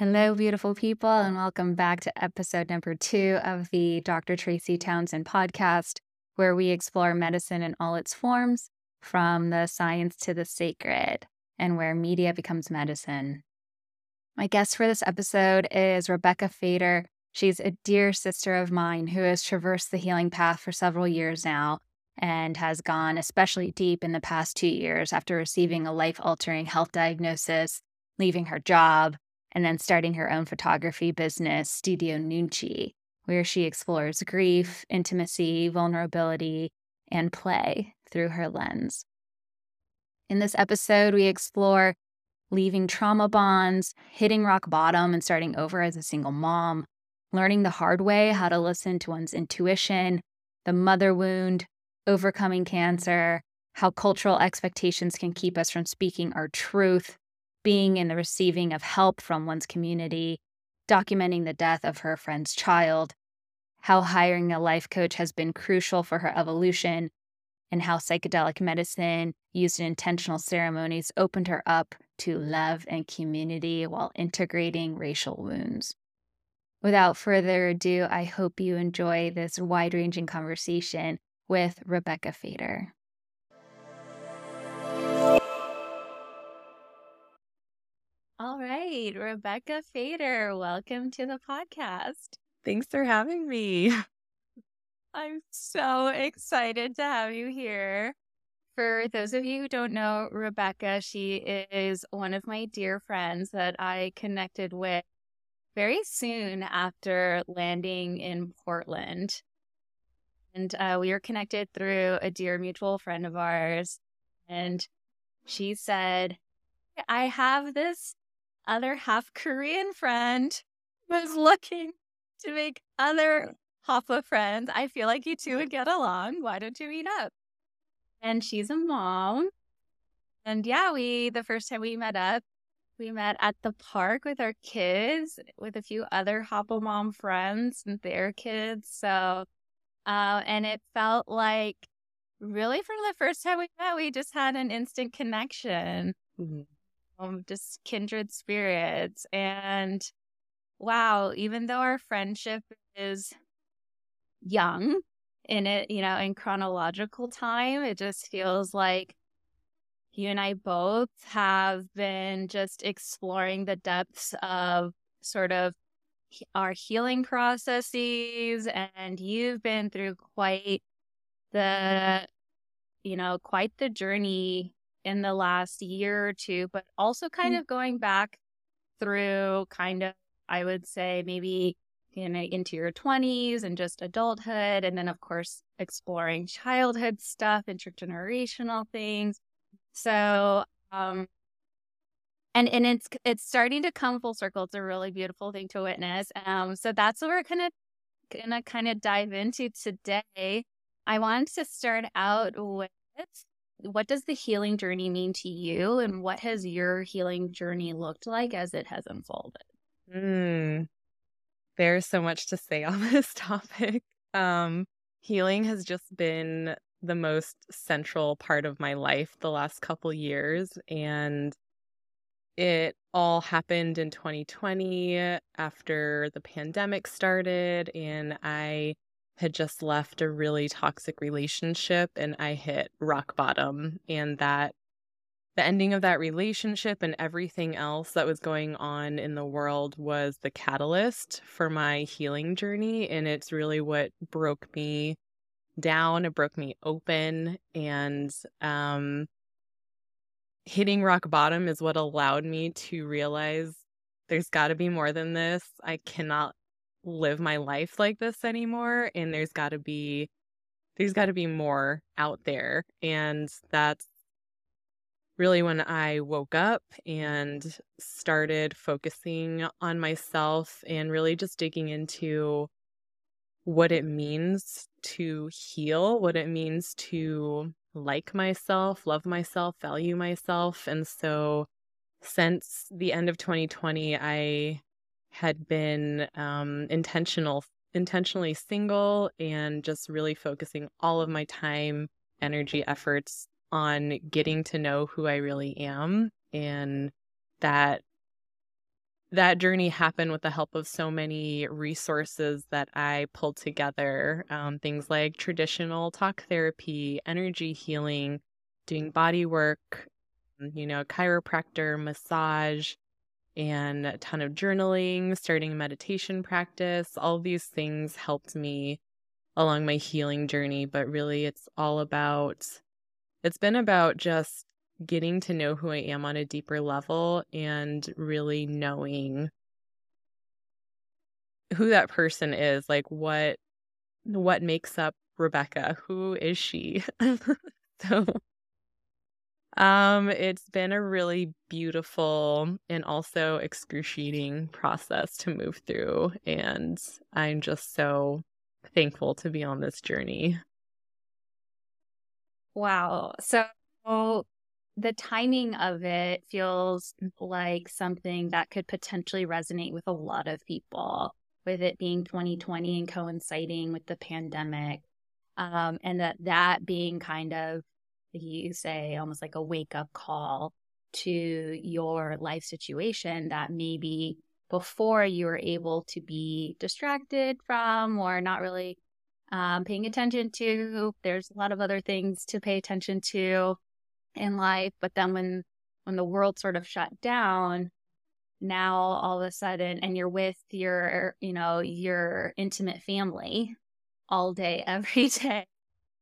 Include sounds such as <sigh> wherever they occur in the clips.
Hello, beautiful people, and welcome back to episode number two of the Dr. Tracy Townsend podcast, where we explore medicine in all its forms, from the science to the sacred, and where media becomes medicine. My guest for this episode is Rebecca Feder. She's a dear sister of mine who has traversed the healing path for several years now and has gone especially deep in the past two years after receiving a life altering health diagnosis, leaving her job, and then starting her own photography business, Studio Nunchi, where she explores grief, intimacy, vulnerability, and play through her lens. In this episode, we explore leaving trauma bonds, hitting rock bottom and starting over as a single mom, learning the hard way how to listen to one's intuition, the mother wound, overcoming cancer, how cultural expectations can keep us from speaking our truth, being in the receiving of help from one's community, documenting the death of her friend's child, how hiring a life coach has been crucial for her evolution, and how psychedelic medicine used in intentional ceremonies opened her up to love and community while integrating racial wounds. Without further ado, I hope you enjoy this wide ranging conversation with Rebecca Feder. All right, Rebecca Feder, welcome to the podcast. Thanks for having me. <laughs> I'm so excited to have you here. For those of you who don't know Rebecca, she is one of my dear friends that I connected with very soon after landing in Portland. And uh, we were connected through a dear mutual friend of ours. And she said, I have this other half Korean friend was looking to make other Hapa friends. I feel like you two would get along. Why don't you meet up? And she's a mom. And yeah, we, the first time we met up, we met at the park with our kids, with a few other Hapa mom friends and their kids. So, uh, and it felt like really from the first time we met, we just had an instant connection. Mm-hmm um, just kindred spirits. And wow, even though our friendship is young in it, you know, in chronological time, it just feels like you and I both have been just exploring the depths of sort of our healing processes and you've been through quite the you know quite the journey in the last year or two, but also kind mm-hmm. of going back through kind of, I would say, maybe you know, into your 20s and just adulthood. And then, of course, exploring childhood stuff, intergenerational things. So, um, and and it's it's starting to come full circle. It's a really beautiful thing to witness. Um, so that's what we're gonna gonna kind of dive into today. I wanted to start out with what does the healing journey mean to you and what has your healing journey looked like as it has unfolded? Mm, there's so much to say <laughs> on this topic. Um, healing has just been the most central part of my life the last couple years and it all happened in 2020 after the pandemic started and i had just left a really toxic relationship and I hit rock bottom. And that the ending of that relationship and everything else that was going on in the world was the catalyst for my healing journey. And it's really what broke me down, it broke me open. And um, hitting rock bottom is what allowed me to realize there's got to be more than this. I cannot live my life like this anymore and there's got to be there's got to be more out there and that's really when I woke up and started focusing on myself and really just digging into what it means to heal, what it means to like myself, love myself, value myself. And so since the end of 2020, I had been um, intentional intentionally single and just really focusing all of my time energy efforts on getting to know who i really am and that that journey happened with the help of so many resources that I pulled together. Um, things like traditional talk therapy, energy healing, doing body work, you know, chiropractor, massage, and a ton of journaling, starting a meditation practice. All these things helped me along my healing journey, but really it's all about, it's been about just getting to know who I am on a deeper level and really knowing who that person is, like what what makes up Rebecca? Who is she? <laughs> so um it's been a really beautiful and also excruciating process to move through and I'm just so thankful to be on this journey. Wow. So the timing of it feels like something that could potentially resonate with a lot of people, with it being 2020 and coinciding with the pandemic. Um, and that that being kind of, you say, almost like a wake up call to your life situation that maybe before you were able to be distracted from or not really um, paying attention to. There's a lot of other things to pay attention to in life but then when when the world sort of shut down now all of a sudden and you're with your you know your intimate family all day <laughs> every day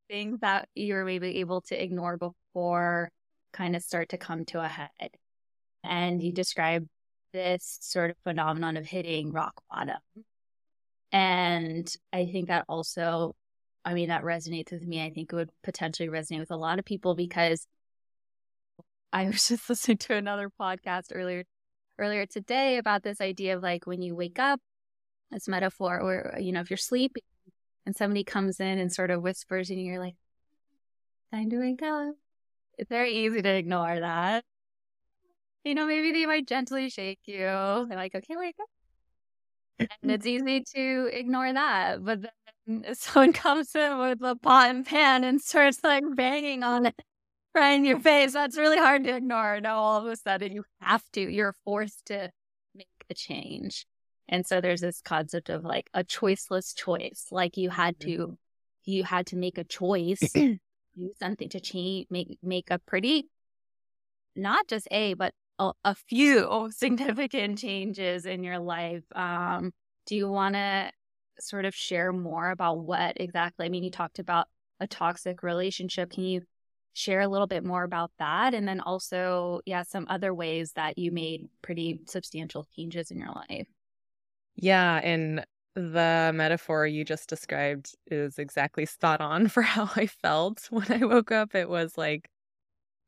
things that you're maybe able to ignore before kind of start to come to a head. And you describe this sort of phenomenon of hitting rock bottom. And i think that also i mean that resonates with me. I think it would potentially resonate with a lot of people because I was <laughs> just listening to another podcast earlier earlier today about this idea of like when you wake up, this metaphor, or you know, if you're sleeping and somebody comes in and sort of whispers and you're like, time to wake up. It's very easy to ignore that. You know, maybe they might gently shake you. They're like, okay, wake up. And it's easy to ignore that. But then <laughs> someone comes in with a pot and pan and starts like banging on it right in your face. That's really hard to ignore. Now all of a sudden you have to, you're forced to make a change. And so there's this concept of like a choiceless choice. Like you had mm-hmm. to, you had to make a choice, <clears throat> <clears throat> do something to change, make, make a pretty, not just a, but a, a few <laughs> significant changes in your life. Um, do you want to sort of share more about what exactly? I mean, you talked about a toxic relationship. Can you share a little bit more about that and then also yeah some other ways that you made pretty substantial changes in your life yeah and the metaphor you just described is exactly spot on <laughs> for how i felt when i woke up. It was like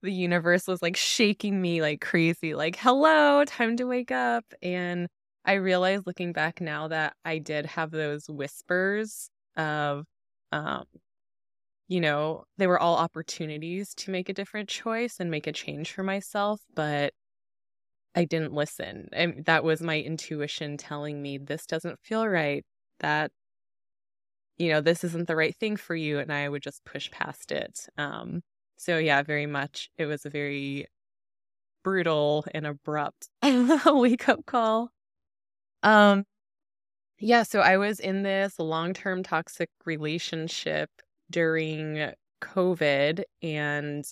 the universe was like shaking me like crazy like hello time to wake up. And i realized looking back now that i did have those whispers of um you know, they were all opportunities to make a different choice and make a change for myself, but I didn't listen. And that was my intuition telling me this doesn't feel right. That you know, this isn't the right thing for you and I would just push past it. Um so yeah, very much it was a very brutal and abrupt <laughs> wake up call. Um yeah, so I was in this long-term toxic relationship during COVID. And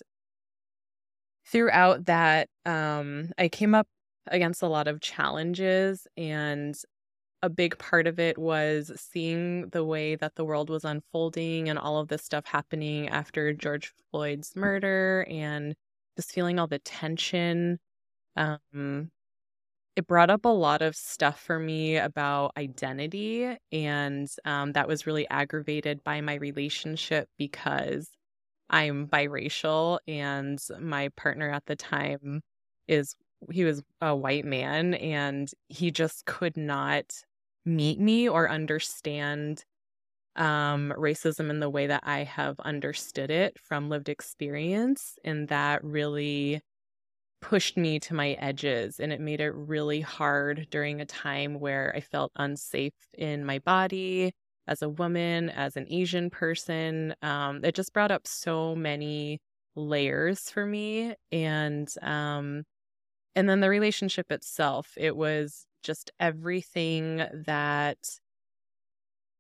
throughout that, um, I came up against a lot of challenges. And a big part of it was seeing the way that the world was unfolding and all of this stuff happening after George Floyd's murder and just feeling all the tension. Um, it brought up a lot of stuff for me about identity. And um, that was really aggravated by my relationship because I'm biracial and my partner at the time is, he was a white man and he just could not meet me or understand um, racism in the way that I have understood it from lived experience. And that really pushed me to my edges and it made it really hard during a time where I felt unsafe in my body as a woman, as an Asian person. Um, it just brought up so many layers for me and um and then the relationship itself it was just everything that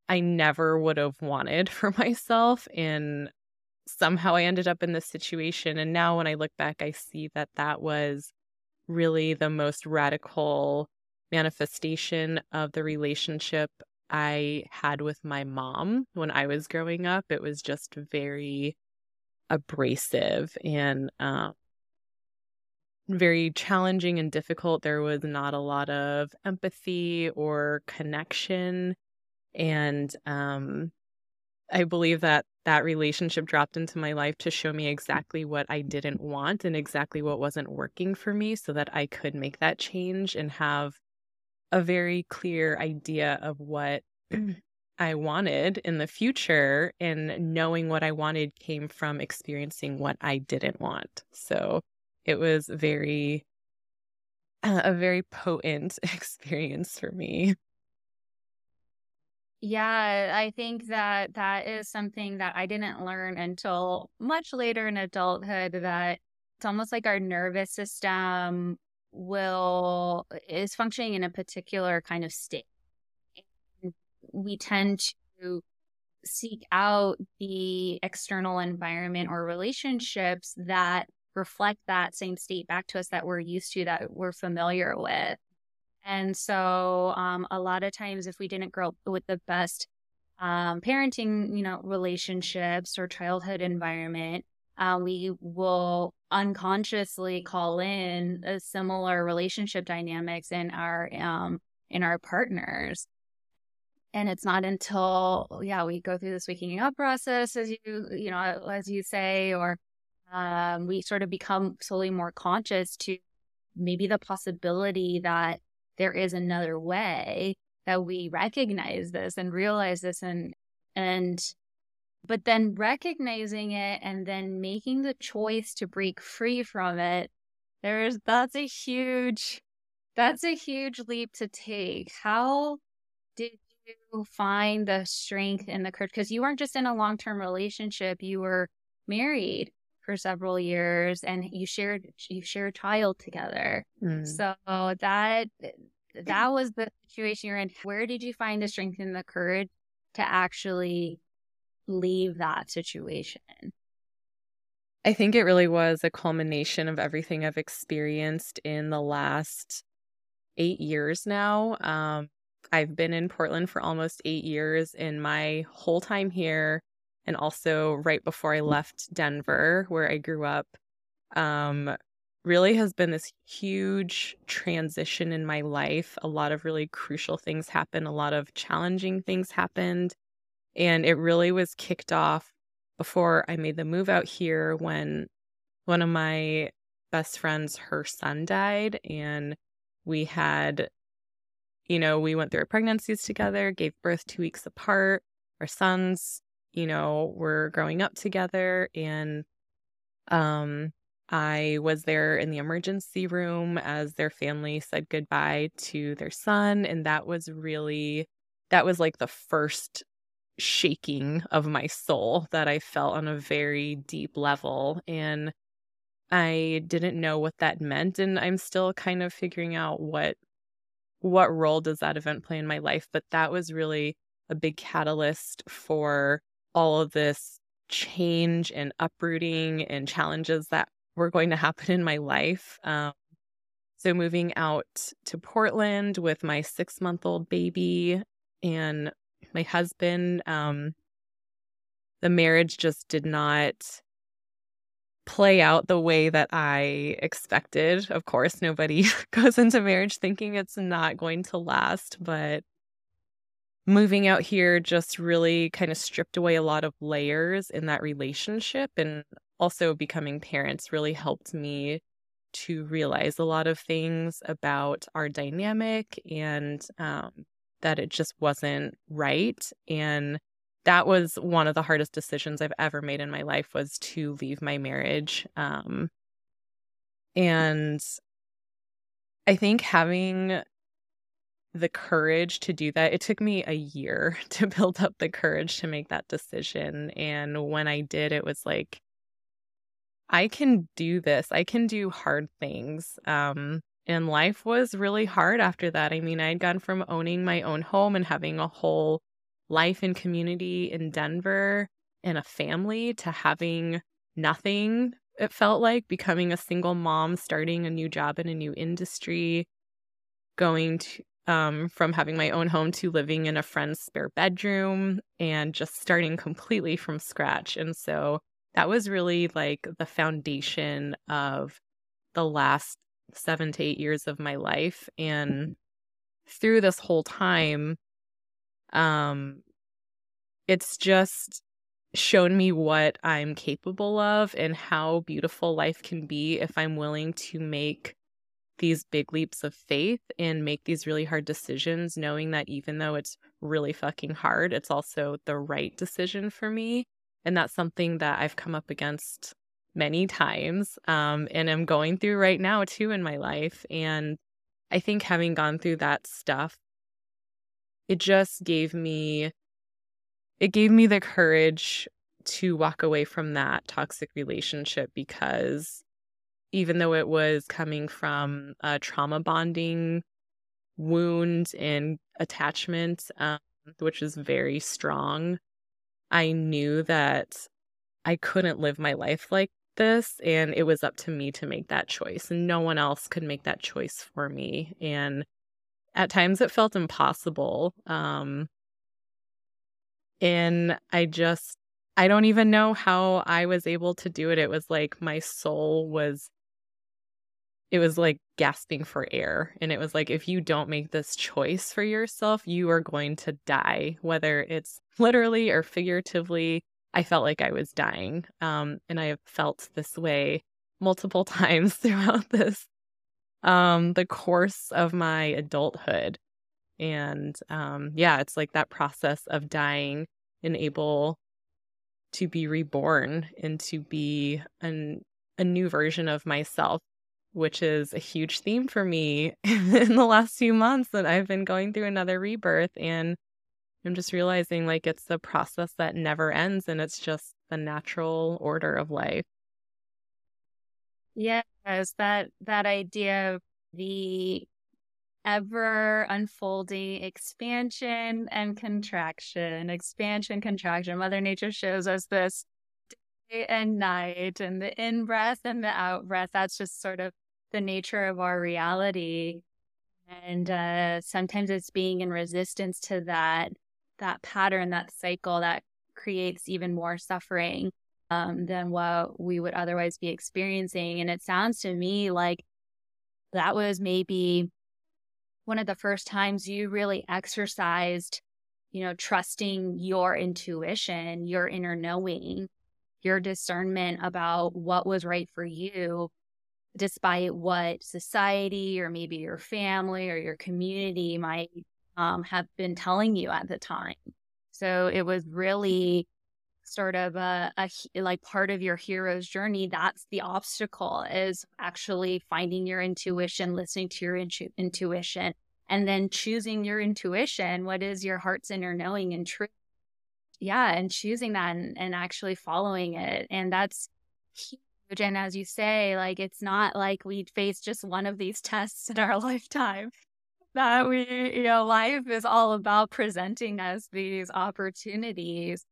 I never would have wanted <laughs> for myself. And somehow I ended up in this situation. And now when I look back, I see that that was really the most radical manifestation of the relationship I had with my mom when I was growing up. It was just very abrasive and um, very challenging and difficult. There was not a lot of empathy or connection. And um, I believe that that relationship dropped into my life to show me exactly what I didn't want and exactly what wasn't working for me so that I could make that change and have a very clear idea of what <clears throat> I wanted in the future. And knowing what I wanted came from experiencing what I didn't want. So it was very, uh, <clears throat> a very potent <laughs> experience for me. Yeah, I think that that is something that I didn't learn until much later in adulthood that it's almost like our nervous system will is functioning in a particular kind of state. And We tend to seek out the external environment or relationships that reflect that same state back to us that we're used to, that we're familiar with. And so, um, a lot of times, if we didn't grow up with the best um, parenting, you know, relationships or childhood environment, uh, we will unconsciously call in similar relationship dynamics in our um, in our partners. And it's not until yeah we go through this waking up process, as you you know as you say, or um, we sort of become slowly more conscious to maybe the possibility that there is another way that we recognize this and realize this and and but then recognizing it and then making the choice to break free from it there's that's a huge that's a huge leap to take how did you find the strength and the courage because you weren't just in a long-term relationship you were married for several years and you shared you shared a child together. Mm. So that that was the situation you're in. Where did you find the strength and the courage to actually leave that situation? I think it really was a culmination of everything I've experienced in the last eight years now. Um, I've been in Portland for almost eight years. In my whole time here, and also right before I left Denver, where I grew up, um, really has been this huge transition in my life. A lot of really crucial things happened, a lot of challenging things happened. And it really was kicked off before I made the move out here when one of my best friends, her son died. And we had, you know, we went through our pregnancies together, gave birth two weeks apart. Our sons you know, were growing up together and um I was there in the emergency room as their family said goodbye to their son and that was really that was like the first shaking of my soul that I felt on a very deep level and I didn't know what that meant and I'm still kind of figuring out what what role does that event play in my life but that was really a big catalyst for all of this change and uprooting and challenges that were going to happen in my life. Um, so, moving out to Portland with my six month old baby and my husband, um, the marriage just did not play out the way that I expected. Of course, nobody <laughs> goes into marriage thinking it's not going to last, but moving out here just really kind of stripped away a lot of layers in that relationship and also becoming parents really helped me to realize a lot of things about our dynamic and um, that it just wasn't right and that was one of the hardest decisions i've ever made in my life was to leave my marriage um, and i think having the courage to do that. It took me a year <laughs> to build up the courage to make that decision. And when I did, it was like, I can do this. I can do hard things. Um, And life was really hard after that. I mean, I had gone from owning my own home and having a whole life and community in Denver and a family to having nothing, it felt like, becoming a single mom, starting a new job in a new industry, going to, um, from having my own home to living in a friend's spare bedroom and just starting completely from scratch. And so that was really like the foundation of the last seven to eight years of my life. And through this whole time, um, it's just shown me what I'm capable of and how beautiful life can be if I'm willing to make these big leaps of faith and make these really hard decisions, knowing that even though it's really fucking hard, it's also the right decision for me. And that's something that I've come up against many times um, and I'm going through right now too in my life. And I think having gone through that stuff, it just gave me it gave me the courage to walk away from that toxic relationship because even though it was coming from a trauma bonding wound and attachment, um, which is very strong, I knew that I couldn't live my life like this. And it was up to me to make that choice. And no one else could make that choice for me. And at times it felt impossible. Um, and I just, I don't even know how I was able to do it. It was like my soul was, it was like gasping for air. And it was like, if you don't make this choice for yourself, you are going to die, whether it's literally or figuratively. I felt like I was dying. Um, and I have felt this way multiple <laughs> times throughout this, um, the course of my adulthood. And um, yeah, it's like that process of dying and able to be reborn and to be an, a new version of myself, which is a huge theme for me <laughs> in the last few months that I've been going through another rebirth. And I'm just realizing like it's the process that never ends and it's just the natural order of life. Yes, that that idea of the ever unfolding expansion and contraction, expansion, contraction. Mother Nature shows us this day and night, and the in breath and the out breath. That's just sort of the nature of our reality. And uh, sometimes it's being in resistance to that that pattern, that cycle that creates even more suffering um, than what we would otherwise be experiencing. And it sounds to me like that was maybe one of the first times you really exercised, you know, trusting your intuition, your inner knowing, your discernment about what was right for you, despite what society or maybe your family or your community might um, have been telling you at the time. So it was really sort of a, a, like part of your hero's journey. That's the obstacle is actually finding your intuition listening to your intu- intuition and then choosing your intuition what is your heart's inner knowing and truth. Yeah and choosing that and, and actually following it and that's huge. And as you say like it's not like we face just one of these <laughs> tests in our lifetime that we you know life is all about presenting us these opportunities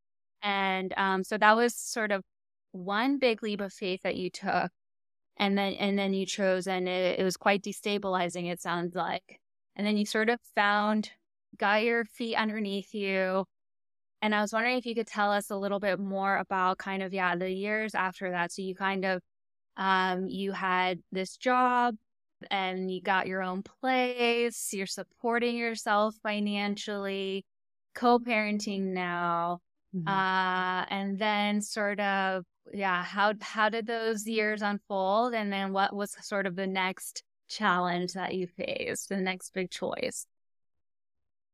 and um, so that was sort of one big leap of faith that you took. And then and then you chose and it, it was quite destabilizing, it sounds like. And then you sort of found got your feet underneath you. And I was wondering if you could tell us a little bit more about kind of, yeah, the years after that. So you kind of um you had this job and you got your own place, you're supporting yourself financially, co-parenting now. Mm-hmm. Uh, and then sort of, yeah, how how did those years unfold? And then what was sort of the next challenge that you faced, the next big choice?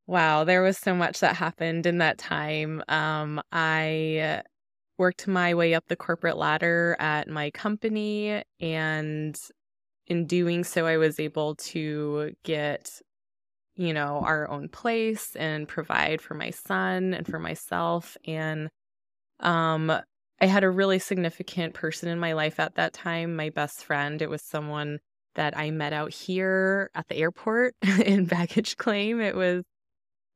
Wow, there was so much that happened in that time. Um, I worked my way up the corporate ladder at my company, and in doing so, I was able to get you know, our own place and provide for my son and for myself. And um, I had a really significant person in my life at that time, my best friend. It was someone that I met out here at the airport <laughs> in baggage claim. It was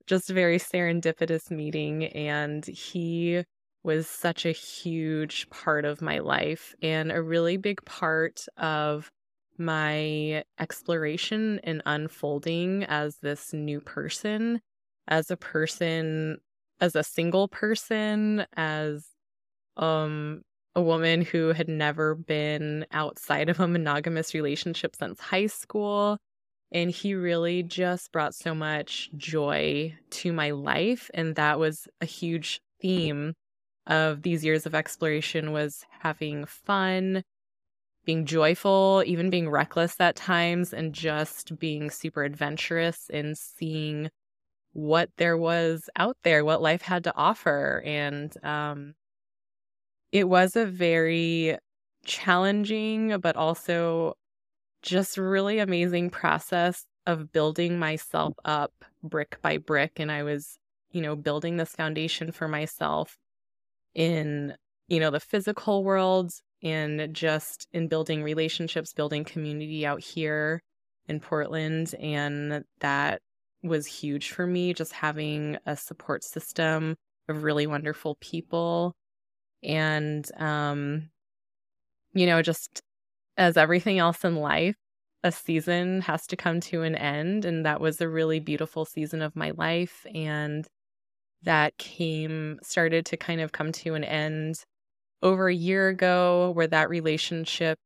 just a very serendipitous meeting, and he was such a huge part of my life and a really big part of my exploration and unfolding as this new person, as a person, as a single person, as um a woman who had never been outside of a monogamous relationship since high school. And he really just brought so much joy to my life. And that was a huge theme of these years of exploration was having fun, being joyful, even being reckless at times, and just being super adventurous and seeing what there was out there, what life had to offer. And um, it was a very challenging, but also just really amazing process of building myself up brick by brick. And I was, you know, building this foundation for myself in, you know, the physical world and just in building relationships, building community out here in Portland. And that was huge for me, just having a support system of really wonderful people and, um, you know, just as everything else in life, a season has to come to an end. And that was a really beautiful season of my life. And that came, started to kind of come to an end over a year ago, where that relationship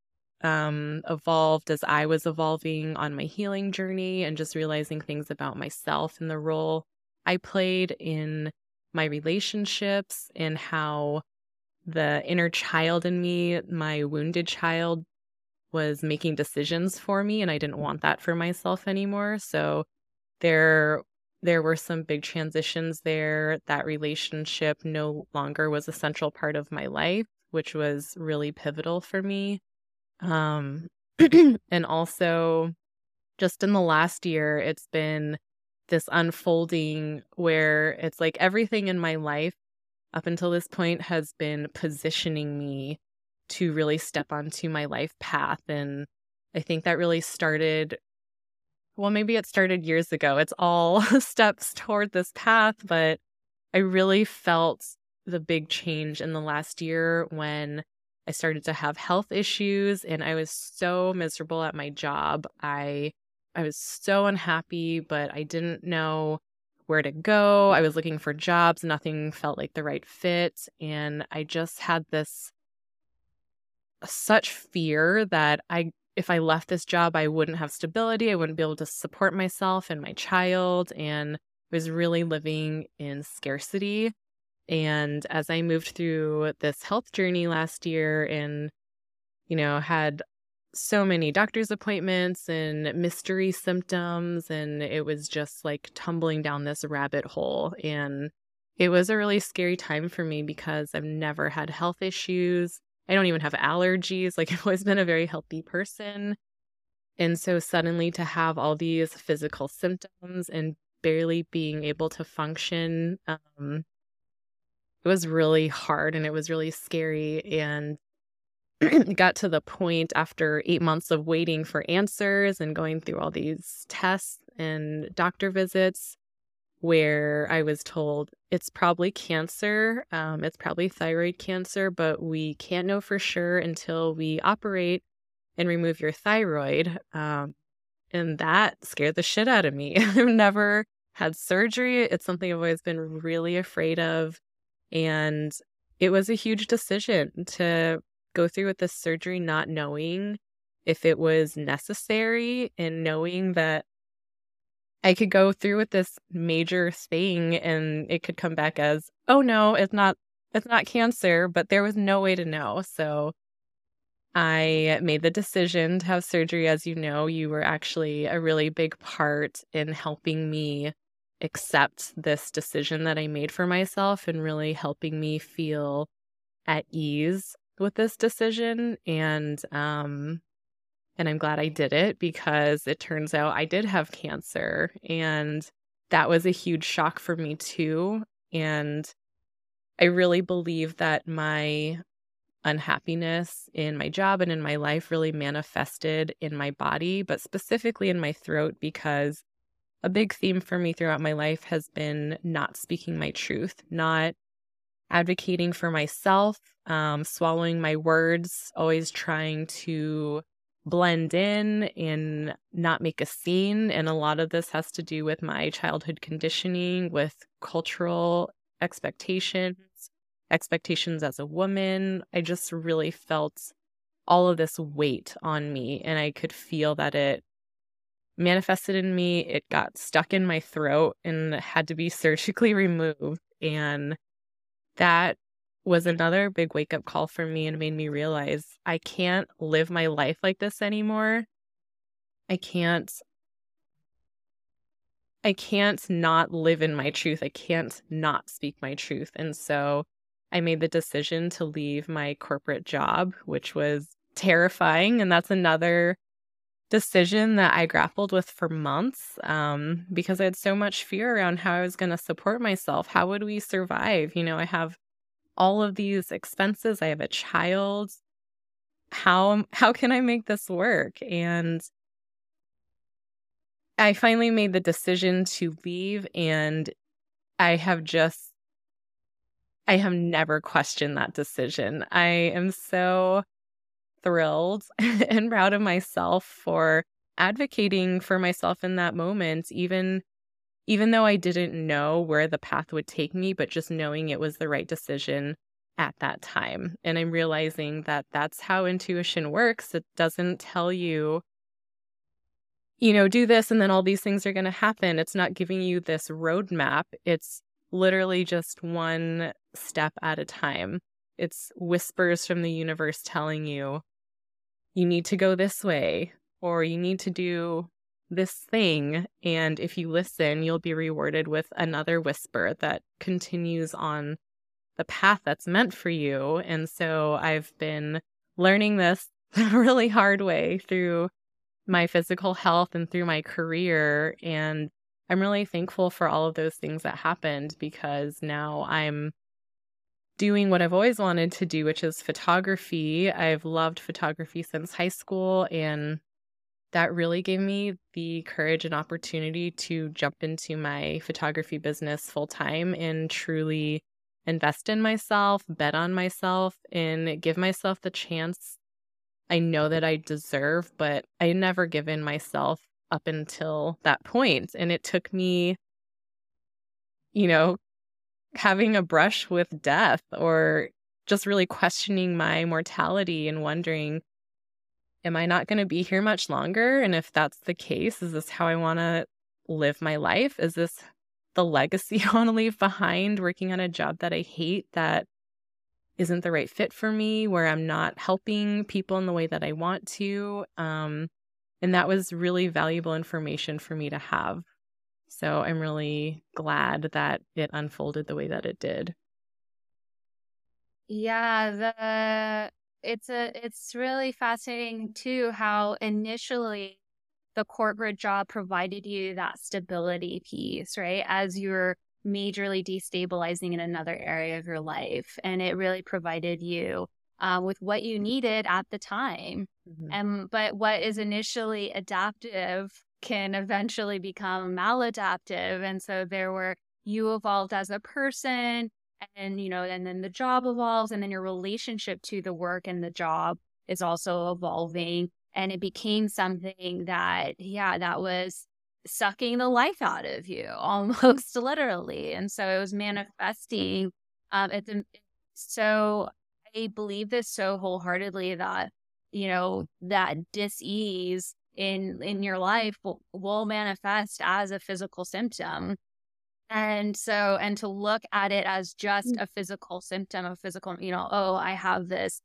um, evolved as I was evolving on my healing journey and just realizing things about myself and the role I played in my relationships and how the inner child in me, my wounded child, was making decisions for me and I didn't want that for myself anymore. So there there were some big transitions there. That relationship no longer was a central part of my life, which was really pivotal for me. Um <clears throat> and also just in the last year it's been this unfolding where it's like everything in my life up until this point has been positioning me to really step onto my life path. And I think that really started, well, maybe it started years ago. It's all <laughs> steps toward this path, but I really felt the big change in the last year when I started to have health issues and I was so miserable at my job. I I was so unhappy, but I didn't know where to go. I was looking for jobs, nothing felt like the right fit. And I just had this such fear that I if I left this job, I wouldn't have stability. I wouldn't be able to support myself and my child, and was really living in scarcity. And as I moved through this health journey last year and, you know, had so many doctor's appointments and mystery symptoms and it was just like tumbling down this rabbit hole and it was a really scary time for me because I've never had health issues. I don't even have allergies. Like <laughs> I've always been a very healthy person. And so suddenly to have all these physical symptoms and barely being able to function um it was really hard and it was really scary and <clears throat> got to the point after eight months of waiting for answers and going through all these tests and doctor visits where I was told it's probably cancer, um, it's probably thyroid cancer, but we can't know for sure until we operate and remove your thyroid. Um, and that scared the shit out of me. <laughs> I've never had surgery. It's something I've always been really afraid of. And it was a huge decision to go through with this surgery not knowing if it was necessary and knowing that I could go through with this major thing and it could come back as, oh no, it's not it's not cancer, but there was no way to know. So I made the decision to have surgery. As you know, you were actually a really big part in helping me accept this decision that I made for myself and really helping me feel at ease with this decision and um and I'm glad I did it because it turns out I did have cancer and that was a huge shock for me too and I really believe that my unhappiness in my job and in my life really manifested in my body, but specifically in my throat because a big theme for me throughout my life has been not speaking my truth, not advocating for myself, um, swallowing my words, always trying to blend in and not make a scene. And a lot of this has to do with my childhood conditioning, with cultural expectations, expectations as a woman. I just really felt all of this weight on me, and I could feel that it manifested in me. It got stuck in my throat and had to be <laughs> surgically removed. And that was another big wake up call for me and made me realize I can't live my life like this anymore. I can't I can't not live in my truth. I can't not speak my truth. And so I made the decision to leave my corporate job, which was terrifying. And that's another decision that I grappled with for months um, because I had so much fear around how I was going to support myself. How would we survive? You know, I have all of these expenses. I have a child. How how can I make this work? And I finally made the decision to leave and I have just I have never questioned that decision. I am so thrilled <laughs> and proud of myself for advocating for myself in that moment even even though I didn't know where the path would take me but just knowing it was the right decision at that time. And I'm realizing that that's how intuition works. It doesn't tell you you know do this and then all these things are going to happen. It's not giving you this roadmap. It's literally just one step at a time. It's whispers from the universe telling you you need to go this way or you need to do this thing. And if you listen, you'll be rewarded with another whisper that continues on the path that's meant for you. And so I've been learning this <laughs> the really hard way through my physical health and through my career. And I'm really thankful for all of those things that happened because now I'm doing what I've always wanted to do, which is photography. I've loved photography since high school, and that really gave me the courage and opportunity to jump into my photography business full time and truly invest in myself, bet on myself, and give myself the chance I know that I deserve, but I never given myself up until that point. And it took me, you know, having a brush with death or just really questioning my mortality and wondering, am I not going to be here much longer? And if that's the case, is this how I want to live my life? Is this the legacy <laughs> I want to leave behind working on a job that I hate that isn't the right fit for me, where I'm not helping people in the way that I want to? Um, and that was really valuable information for me to have so I'm really glad that it unfolded the way that it did. Yeah, the it's a it's really fascinating too how initially the corporate job provided you that stability piece, right? As you're majorly destabilizing in another area of your life. And it really provided you uh, with what you needed at the time. Mm-hmm. And but what is initially adaptive can eventually become maladaptive. And so there were, you evolved as a person and, you know, and then the job evolves and then your relationship to the work and the job is also evolving. And it became something that, yeah, that was sucking the life out of you <laughs> almost literally. And so it was manifesting. Um, it's so I believe this so wholeheartedly that, you know, that dis-ease in in your life will, will manifest as a physical symptom and so and to look at it as just mm. a physical symptom of physical you know oh i have this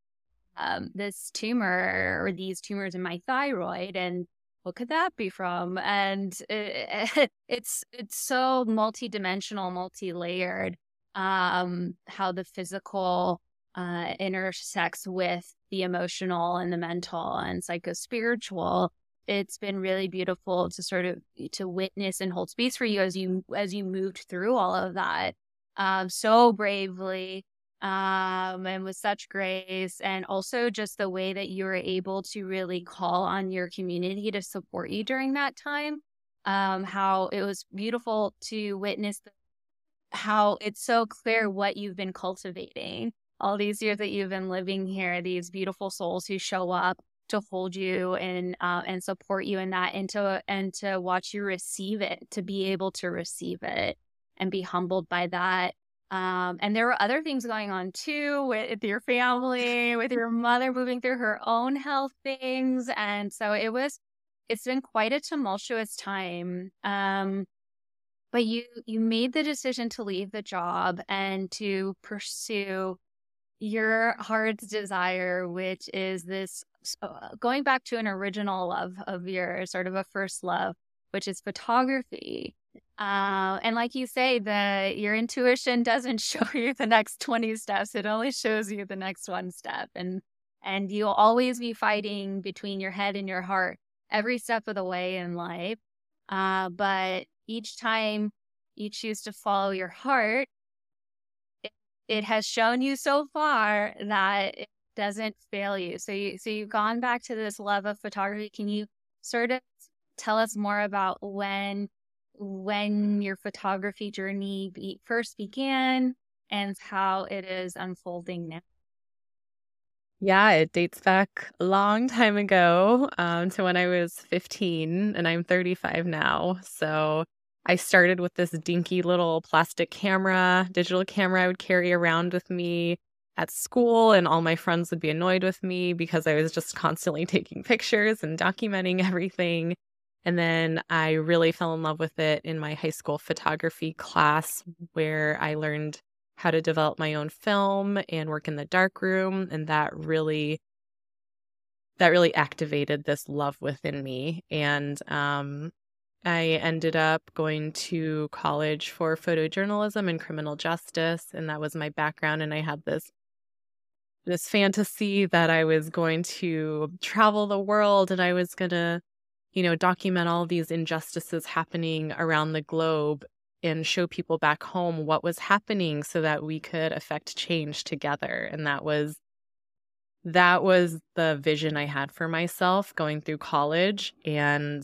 um this tumor or these tumors in my thyroid and what could that be from and it, <laughs> it's it's so multidimensional multi-layered um how the physical uh intersects with the emotional and the mental and psychospiritual it's been really beautiful to sort of to witness and hold space for you as you as you moved through all of that um so bravely um, and with such grace, and also just the way that you were able to really call on your community to support you during that time. Um, how it was beautiful to witness how it's so clear what you've been cultivating all these years that you've been living here. These beautiful souls who show up to hold you and uh, and support you in that, and to and to watch you receive it, to be able to receive it and be humbled by that um, and there were other things going on too with your family, with your mother moving through her own health things. And so it was, it's been quite a tumultuous time. Um, but you, you made the decision to leave the job and to pursue your heart's desire, which is this uh, going back to an original love of yours, sort of a first love, which is photography. Uh, and like you say, the your intuition doesn't <laughs> show you the next 20 steps. It only shows you the next one step. And and you'll always be fighting between your head and your heart every step of the way in life. Uh, but each time you choose to follow your heart, it, has shown you so far that it doesn't fail you. So you so you've gone back to this love of photography. Can you sort of tell us more about when when your photography journey be, first began and how it is unfolding now. Yeah, it dates back a long time ago um, to when I was 15, and I'm 35 now. So I started with this dinky little plastic camera, digital camera I would carry around with me at school, and all my friends would be annoyed with me because I was just constantly <laughs> taking pictures and documenting everything. And then I really fell in love with it in my high school photography class, where I learned how to develop my own film and work in the darkroom. And that really, that really activated this love within me. And um, I ended up going to college for photojournalism and criminal justice. And that was my background. And I had this this fantasy that I was going to travel the world and I was going to you know, document all these injustices happening around the globe and show people back home what was happening so that we could affect change together. And that was that was the vision I had for myself going through college and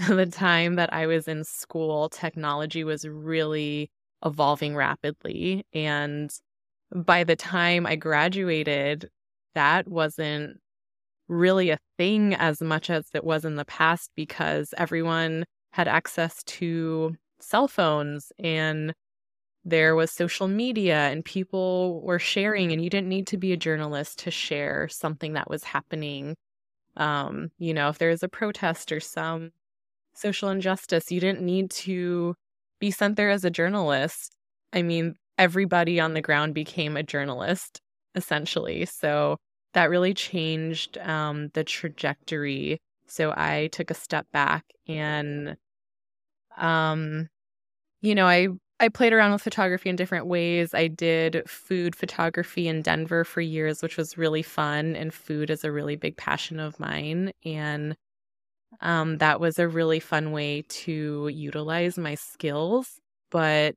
<laughs> the time that I was in school, technology was really evolving rapidly. And by the time I graduated, that wasn't really a thing as much as it was in the past because everyone had access to cell phones and there was social media and people were sharing and you didn't need to be a journalist to share something that was happening um you know if there was a protest or some social injustice you didn't need to be sent there as a journalist i mean everybody on the ground became a journalist essentially so that really changed um, the trajectory. So I took a step back and, um, you know, I I played around with photography in different ways. I did food photography in Denver for years, which was really fun. And food is a really big passion of mine. And um, that was a really fun way to utilize my skills. But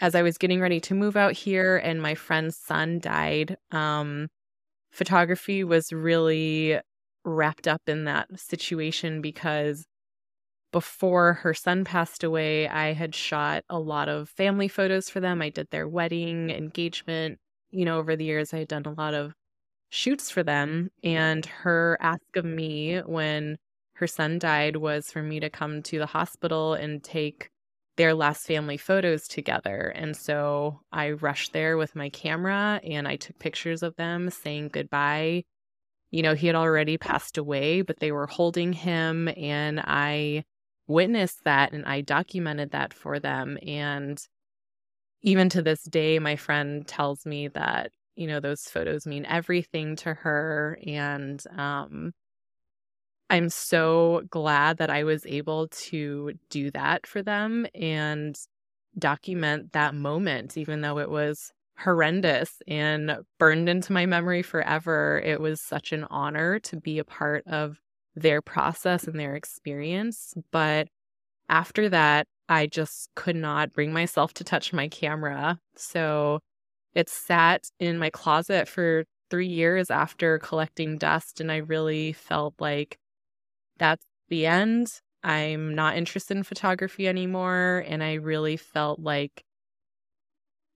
as I was getting ready to move out here and my friend's son died, um, photography was really wrapped up in that situation because before her son passed away, I had shot a lot of family photos for them. I did their wedding, engagement. You know, over the years, I had done a lot of shoots for them. And her ask of me when her son died was for me to come to the hospital and take their last family photos together. And so I rushed there with my camera and I took pictures of them saying goodbye. You know, he had already passed away, but they were holding him and I witnessed that and I documented that for them. And even to this day, my friend tells me that, you know, those photos mean everything to her. And, um, I'm so glad that I was able to do that for them and document that moment, even though it was horrendous and burned into my memory forever. It was such an honor to be a part of their process and their experience. But after that, I just could not bring myself to touch my camera. So it sat in my closet for three years after collecting dust. And I really felt like that's the end. I'm not interested in photography anymore. And I really felt like,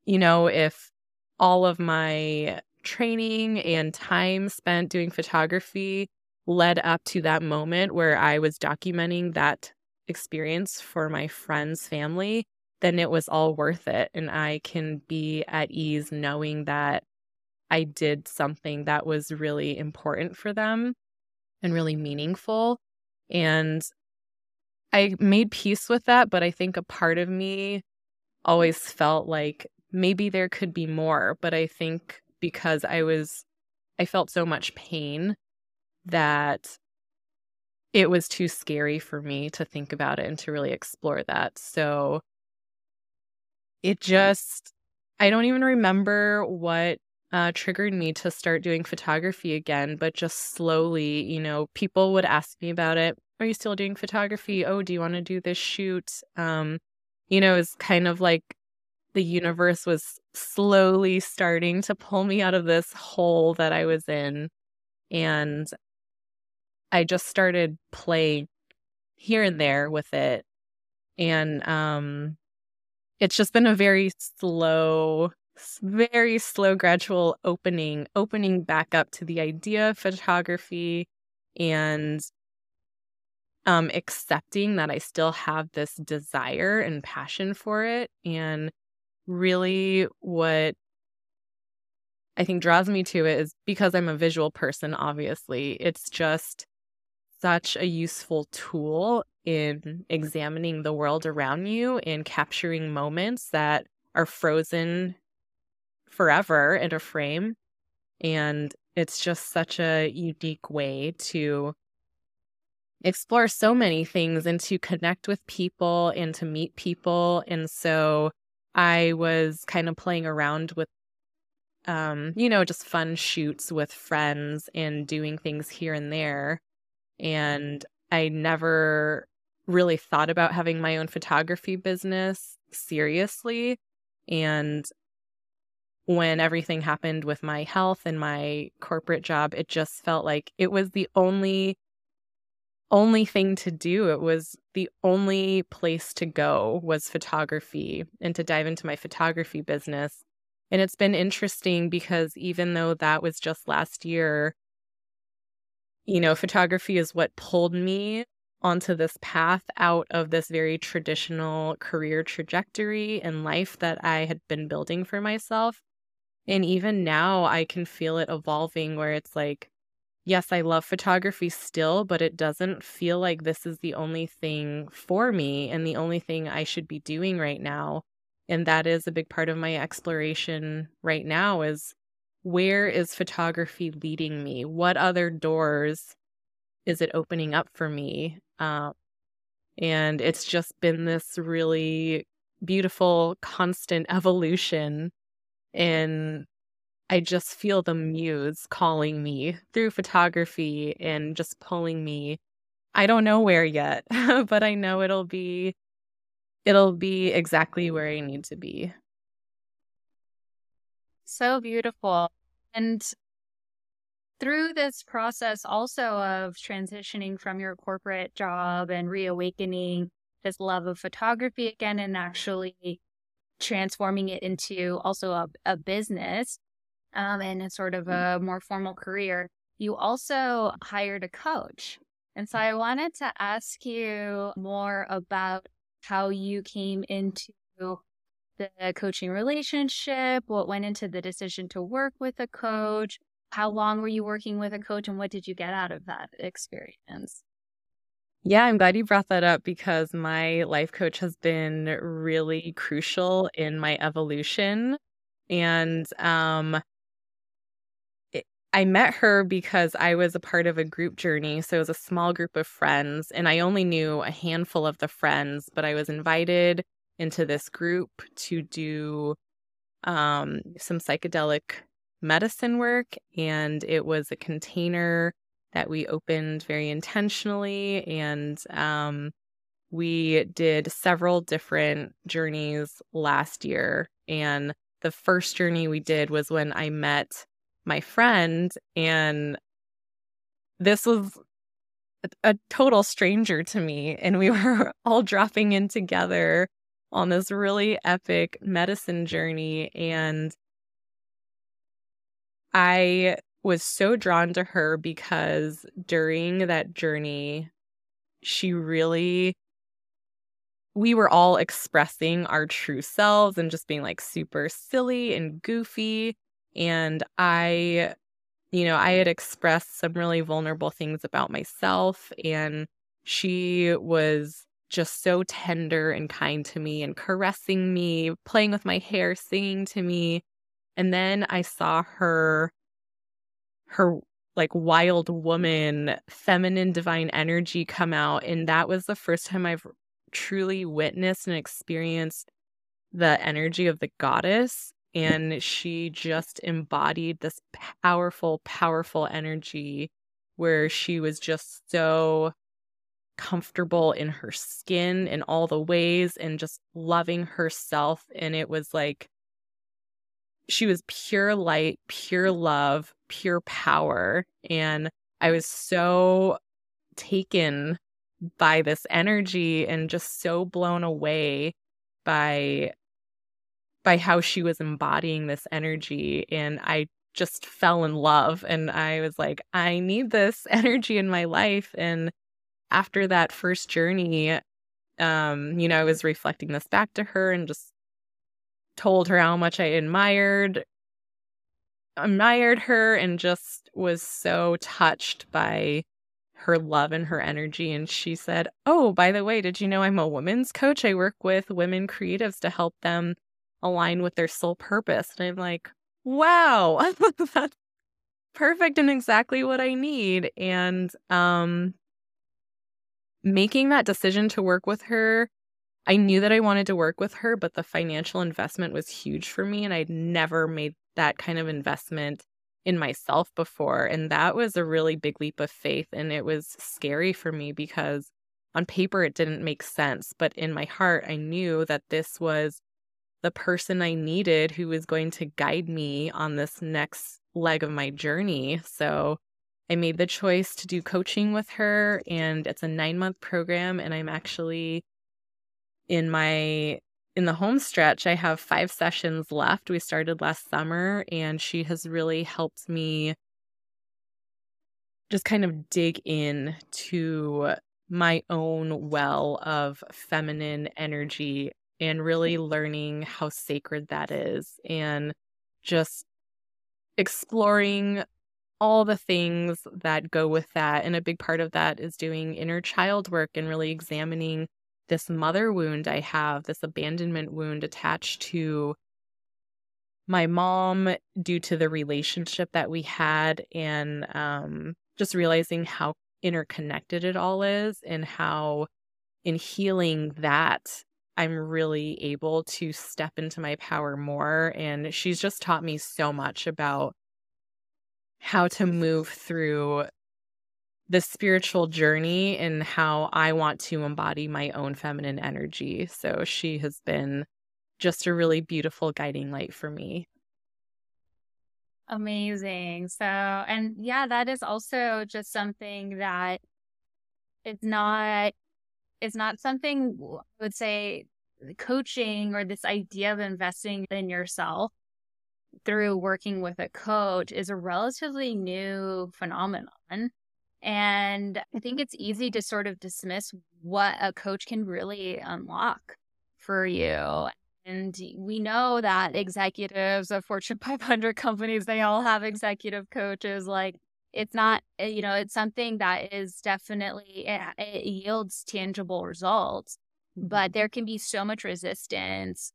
you know, if all of my training and time spent doing photography led up to that moment where I was documenting that experience for my friend's family, then it was all worth it. And I can be at ease knowing that I did something that was really important for them and really meaningful. And I made peace with that, but I think a part of me always felt like maybe there could be more. But I think because I was, I felt so much pain that it was too scary for me to think about it and to really explore that. So it just, I don't even remember what uh, triggered me to start doing photography again, but just slowly, you know, people would ask me about it. Are you still doing photography? Oh, do you want to do this shoot? Um, you know, it's kind of like the universe was slowly starting to pull me out of this hole that I was in. And I just started playing here and there with it. And um it's just been a very slow very slow gradual opening opening back up to the idea of photography and um accepting that I still have this desire and passion for it and really what I think draws me to it is because I'm a visual person obviously it's just such a useful tool in examining the world around you and capturing moments that are frozen forever in a frame. And it's just such a unique way to explore so many things and to connect with people and to meet people. And so I was kind of playing around with um, you know, just fun shoots with friends and doing things here and there. And I never really thought about having my own photography business seriously. And when everything happened with my health and my corporate job, it just felt like it was the only only thing to do. It was the only place to go was photography and to dive into my photography business. And it's been interesting because even though that was just last year, you know, photography is what pulled me onto this path out of this very traditional career trajectory and life that I had been building for myself. And even now, I can feel it evolving where it's like, yes, I love photography still, but it doesn't feel like this is the only thing for me and the only thing I should be doing right now. And that is a big part of my exploration right now is where is photography leading me? What other doors is it opening up for me? Uh, and it's just been this really beautiful, constant <laughs> evolution. And I just feel the muse calling me through photography and just pulling me. I don't know where yet, <laughs> but I know it'll be it'll be exactly where I need to be. So beautiful. And through this process also of transitioning from your corporate job and reawakening this love of photography again and actually transforming it into also a, a business um, and a sort of a more formal career, you also hired a coach. And so I wanted to ask you more about how you came into the coaching relationship, what went into the decision to work with a coach, how long were you working with a coach and what did you get out of that experience? Yeah, I'm glad you brought that up because my life coach has been really crucial in my evolution. And um, it, I met her because I was a part of a group journey. So it was a small group of friends, and I only knew a handful of the friends, but I was invited into this group to do um, some psychedelic medicine work, and it was a container that we opened very intentionally. And um, we did several different journeys last year. And the first journey we did was when I met my friend, and this was a, a total stranger to me. And we <laughs> were all dropping in together on this really epic medicine journey. And I was so drawn to her because during that journey, she really we were all expressing our true selves and just being like super silly and goofy. And I, you know, I had expressed some really vulnerable things about myself. And she was just so tender and kind to me and caressing me, playing with my hair, singing to me. And then I saw her, her like wild woman, feminine divine energy come out. And that was the first time I've truly witnessed and experienced the energy of the goddess. And she just embodied this powerful, powerful energy where she was just so comfortable in her skin in all the ways and just loving herself. And it was like she was pure light, pure love, pure power. And I was so taken by this energy and just so blown away by by how she was embodying this energy and I just fell in love and I was like I need this <laughs> energy in my life and after that first journey um you know I was reflecting this back to her and just told her how much I admired admired her and just was so touched by her love and her energy. And she said, Oh, by the way, did you know I'm a women's coach? I work with women creatives to help them align with their soul purpose. And I'm like, Wow, <laughs> that's perfect and exactly what I need. And um, making that decision to work with her, I knew that I wanted to work with her, but the financial investment was huge for me. And I'd never made that kind of investment in myself before. And that was a really big leap of faith. And it was scary for me because on paper it didn't make sense. But in my heart, I knew that this was the person I needed who was going to guide me on this next leg of my journey. So I made the choice to do coaching with her, and it's a nine month program. And I'm actually in my in the home stretch, I have five sessions left. We started last summer, and she has really helped me just kind of dig in to my own well of feminine energy and really learning how sacred that is and just exploring all the things that go with that. And a big part of that is doing inner child work and really examining this mother wound I have, this abandonment wound attached to my mom due to the relationship that we had and um, just realizing how interconnected it all is and how in healing that I'm really able to step into my power more. And she's just taught me so much about how to move through the spiritual journey and how I want to embody my own feminine energy. So she has been just a really beautiful guiding light for me. Amazing. So, and yeah, that is also just something that it's not, it's not something I would say coaching or this idea of investing in yourself through working with a coach is a relatively new phenomenon. And I think it's easy to sort of dismiss what a coach can really unlock for you. And we know that executives of Fortune <laughs> 500 companies, they all have executive coaches. Like it's not, eh, you know, it's something that is definitely, it, it yields tangible results, but mm-hmm. there can be so much resistance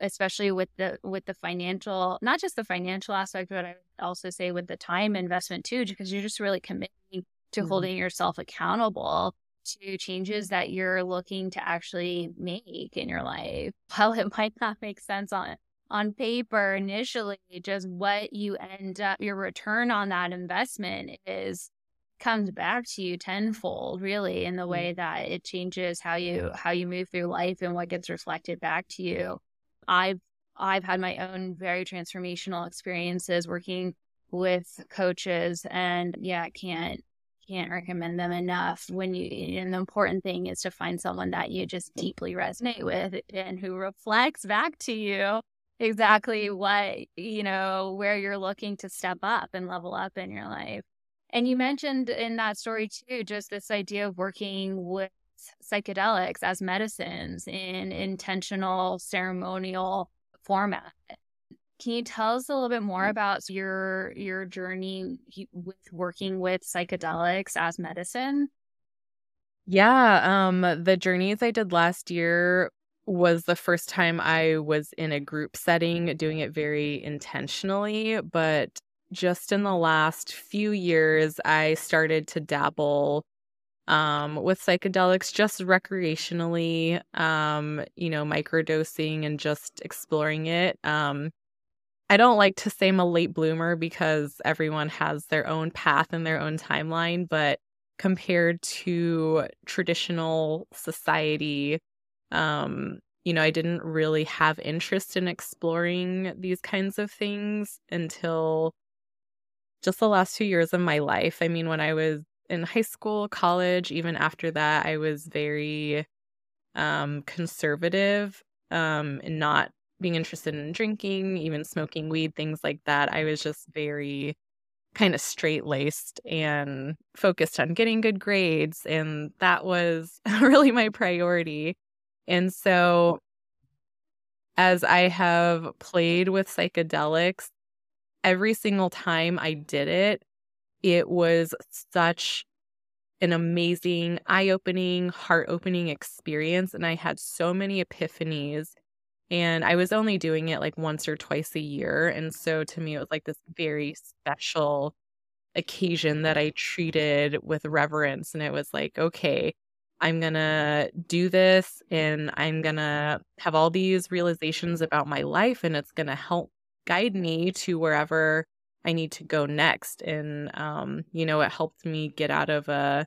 especially with the with the financial not just the financial aspect but i would also say with the time investment too because you're just really committing to mm-hmm. holding yourself accountable to changes that you're looking to actually make in your life. <laughs> While it might not make sense on on paper initially, just what you end up your return on that investment is comes back to you tenfold really in the mm. way that it changes how you how you move through life and what gets reflected back to you. I've I've had my own very transformational experiences working with coaches and yeah, I can't can't recommend them enough when you and the important thing is to find someone that you just deeply resonate with and who reflects back to you exactly mm-hmm. what you know where you're looking to step up and level up in your life. And you mentioned in that story too just this idea of working with psychedelics as medicines in intentional ceremonial format can you tell us a little bit more about your your journey with working with psychedelics as medicine? Yeah, um the journeys I did last year was the first time I was in a group setting doing it very intentionally, but just in the last few years I started to dabble um, with psychedelics just recreationally, um, you know, microdosing and just exploring it. Um, I don't like to say I'm a late bloomer because everyone has their own path and their own timeline, but compared to traditional society, um, you know, I didn't really have interest in exploring these kinds of things until just the last few years of my life. I mean, when I was in high school, college, even after that, I was very um conservative um and not being interested in drinking, even smoking weed, things like that. I was just very kind of straight laced and focused on getting good grades. And that was <laughs> really my priority. And so, as I have played with psychedelics, every single time I did it, it was such an amazing, eye opening, heart opening experience. And I had so many epiphanies and I was only doing it like once or twice a year. And so to me, it was like this very special occasion that I treated with reverence. And it was like, okay, I'm going to do this and I'm going to have all these realizations about my life and it's going to help guide me to wherever I need to go next. And, um, you know, it helped me get out of a,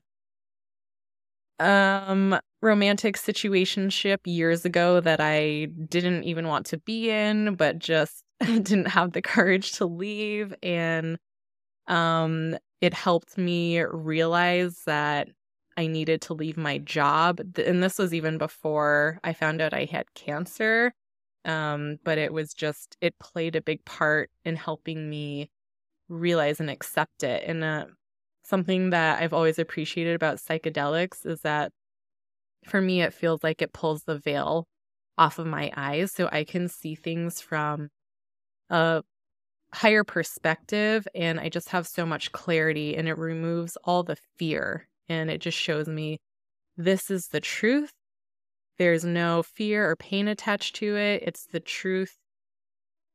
um romantic situationship years ago that I didn't even want to be in but just <laughs> didn't have the courage to leave. And um it helped me realize that I needed to leave my job. And this was even before I found out I had cancer. Um but it was just it played a big part in helping me realize and accept it. And uh, something that I've always appreciated about psychedelics is that for me, it feels like it pulls the veil off of my eyes so I can see things from a higher perspective. And I just have so much clarity and it removes all the fear. And it just shows me this is the truth. There's no fear or pain attached to it. It's the truth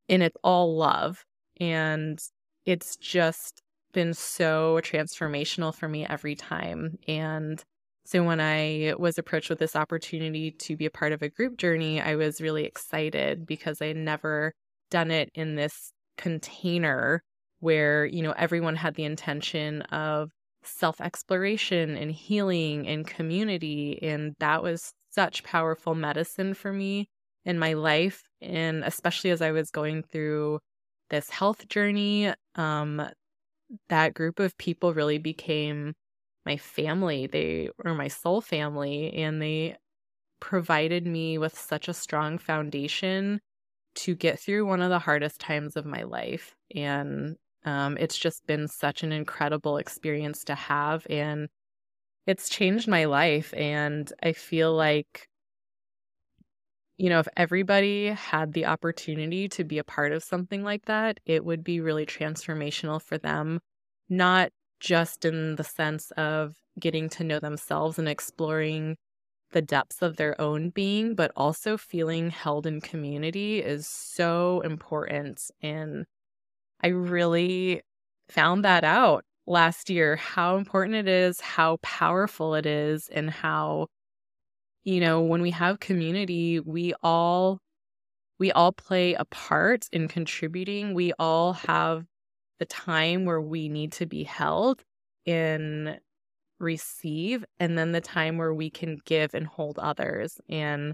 and it's all love. And it's just been so transformational for me every time. And so when I was approached with this opportunity to be a part of a group journey, I was really excited because I had never done it in this container where, you know, everyone had the intention of self exploration and healing and community. And that was such powerful medicine for me in my life. And especially as I was going through this health journey, um, that group of people really became my family. They were my soul family, and they provided me with such a strong foundation to get through one of the hardest times of my life. And um, it's just been such an incredible experience to have. And it's changed my life. And I feel like you know, if everybody had the opportunity to be a part of something like that, it would be really transformational for them, not just in the sense of getting to know themselves and exploring the depths of their own being, but also feeling held in community is so important. And I really found that out last year how important it is, how powerful it is, and how you know, when we have community, we all we all play a part in contributing. We all have the time where we need to be held in receive and then the time where we can give and hold others and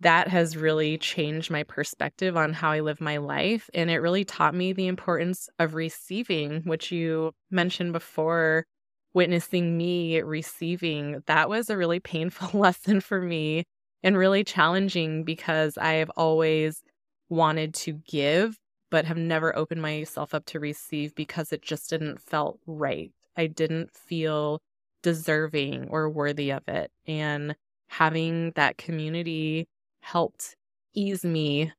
that has really changed my perspective on how I live my life. And it really taught me the importance of receiving, which you mentioned before, witnessing me receiving. That was a really painful <laughs> lesson for me and really challenging because I have always wanted to give, but have never opened myself up to receive because it just didn't felt right. I didn't feel deserving or worthy of it. And having that community helped ease me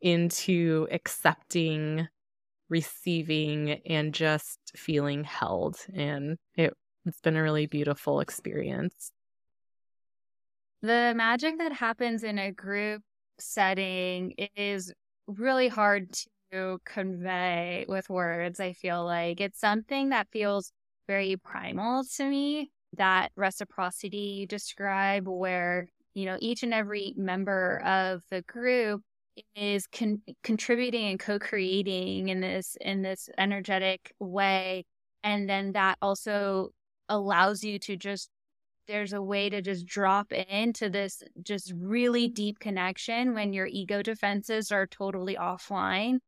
into accepting, receiving, and just feeling held. And it, it's been a really beautiful experience. The magic that happens in a group setting is really hard to convey with words. I feel like it's something that feels very primal to me. That reciprocity you describe, where you know each and every member of the group is con- contributing and co-creating in this in this energetic way. And then that also allows you to just there's a way to just drop into this just really deep connection when your ego defenses are totally offline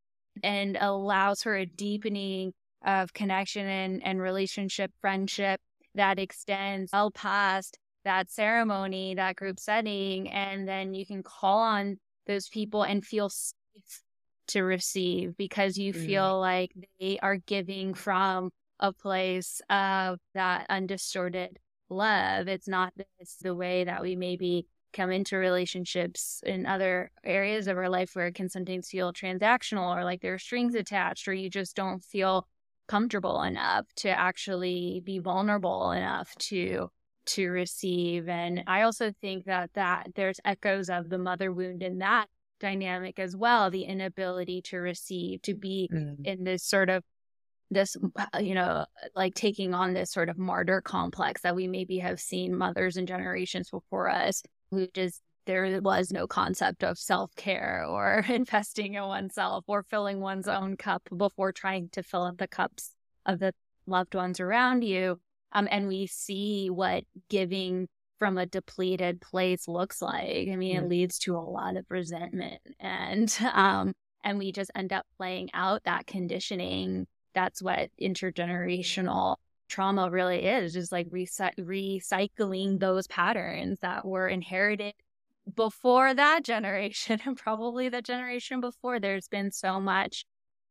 and allows for a deepening of connection and, and relationship friendship that extends well past that ceremony, that group setting, and then you can call on those people and feel safe to receive because you mm. feel like they are giving from a place of that undistorted love. It's not this the way that we maybe come into relationships in other areas of our life where it can sometimes feel transactional or like there are strings attached or you just don't feel comfortable enough to actually be vulnerable enough to to receive. And I also think that that there's echoes of the mother wound in that dynamic as well, the inability to receive, to be mm. in this sort of this uh, you know like taking on this sort of martyr complex that we maybe have seen mothers and generations before us who just there was no concept of self-care or <laughs> investing in oneself or filling one's own cup before trying to fill up the cups of the loved ones around you um, and we see what giving from a depleted place looks like. I mean, yeah. it leads to a lot of resentment and <laughs> um and we just end up playing out that conditioning. That's what intergenerational trauma really is, just like reset recycling those patterns that were inherited before that generation <laughs> and probably the generation before. There's been so much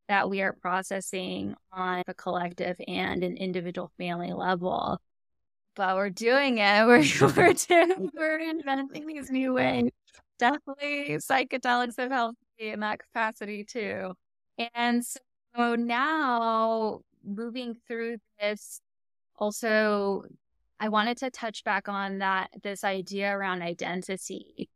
that we are processing on a collective and an individual family level. But we're doing it. <laughs> We're we're doing, we're inventing these new ways. Definitely, psychedelics have helped me in that capacity too. And so now, moving through this, also, I wanted to touch back on that this idea around identity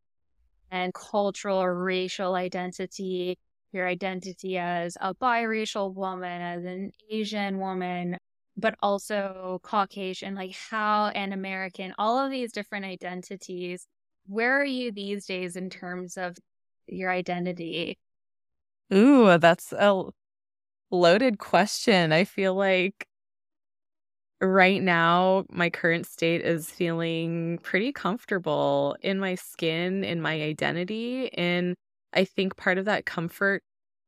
and cultural or racial identity your identity as a biracial woman, as an Asian woman, but also Caucasian, like how an American, all of these different identities. Where are you these days in terms of your identity? Ooh, that's a loaded question. I feel like right now, my current state is feeling pretty comfortable in my skin, in my identity. And I think part of that comfort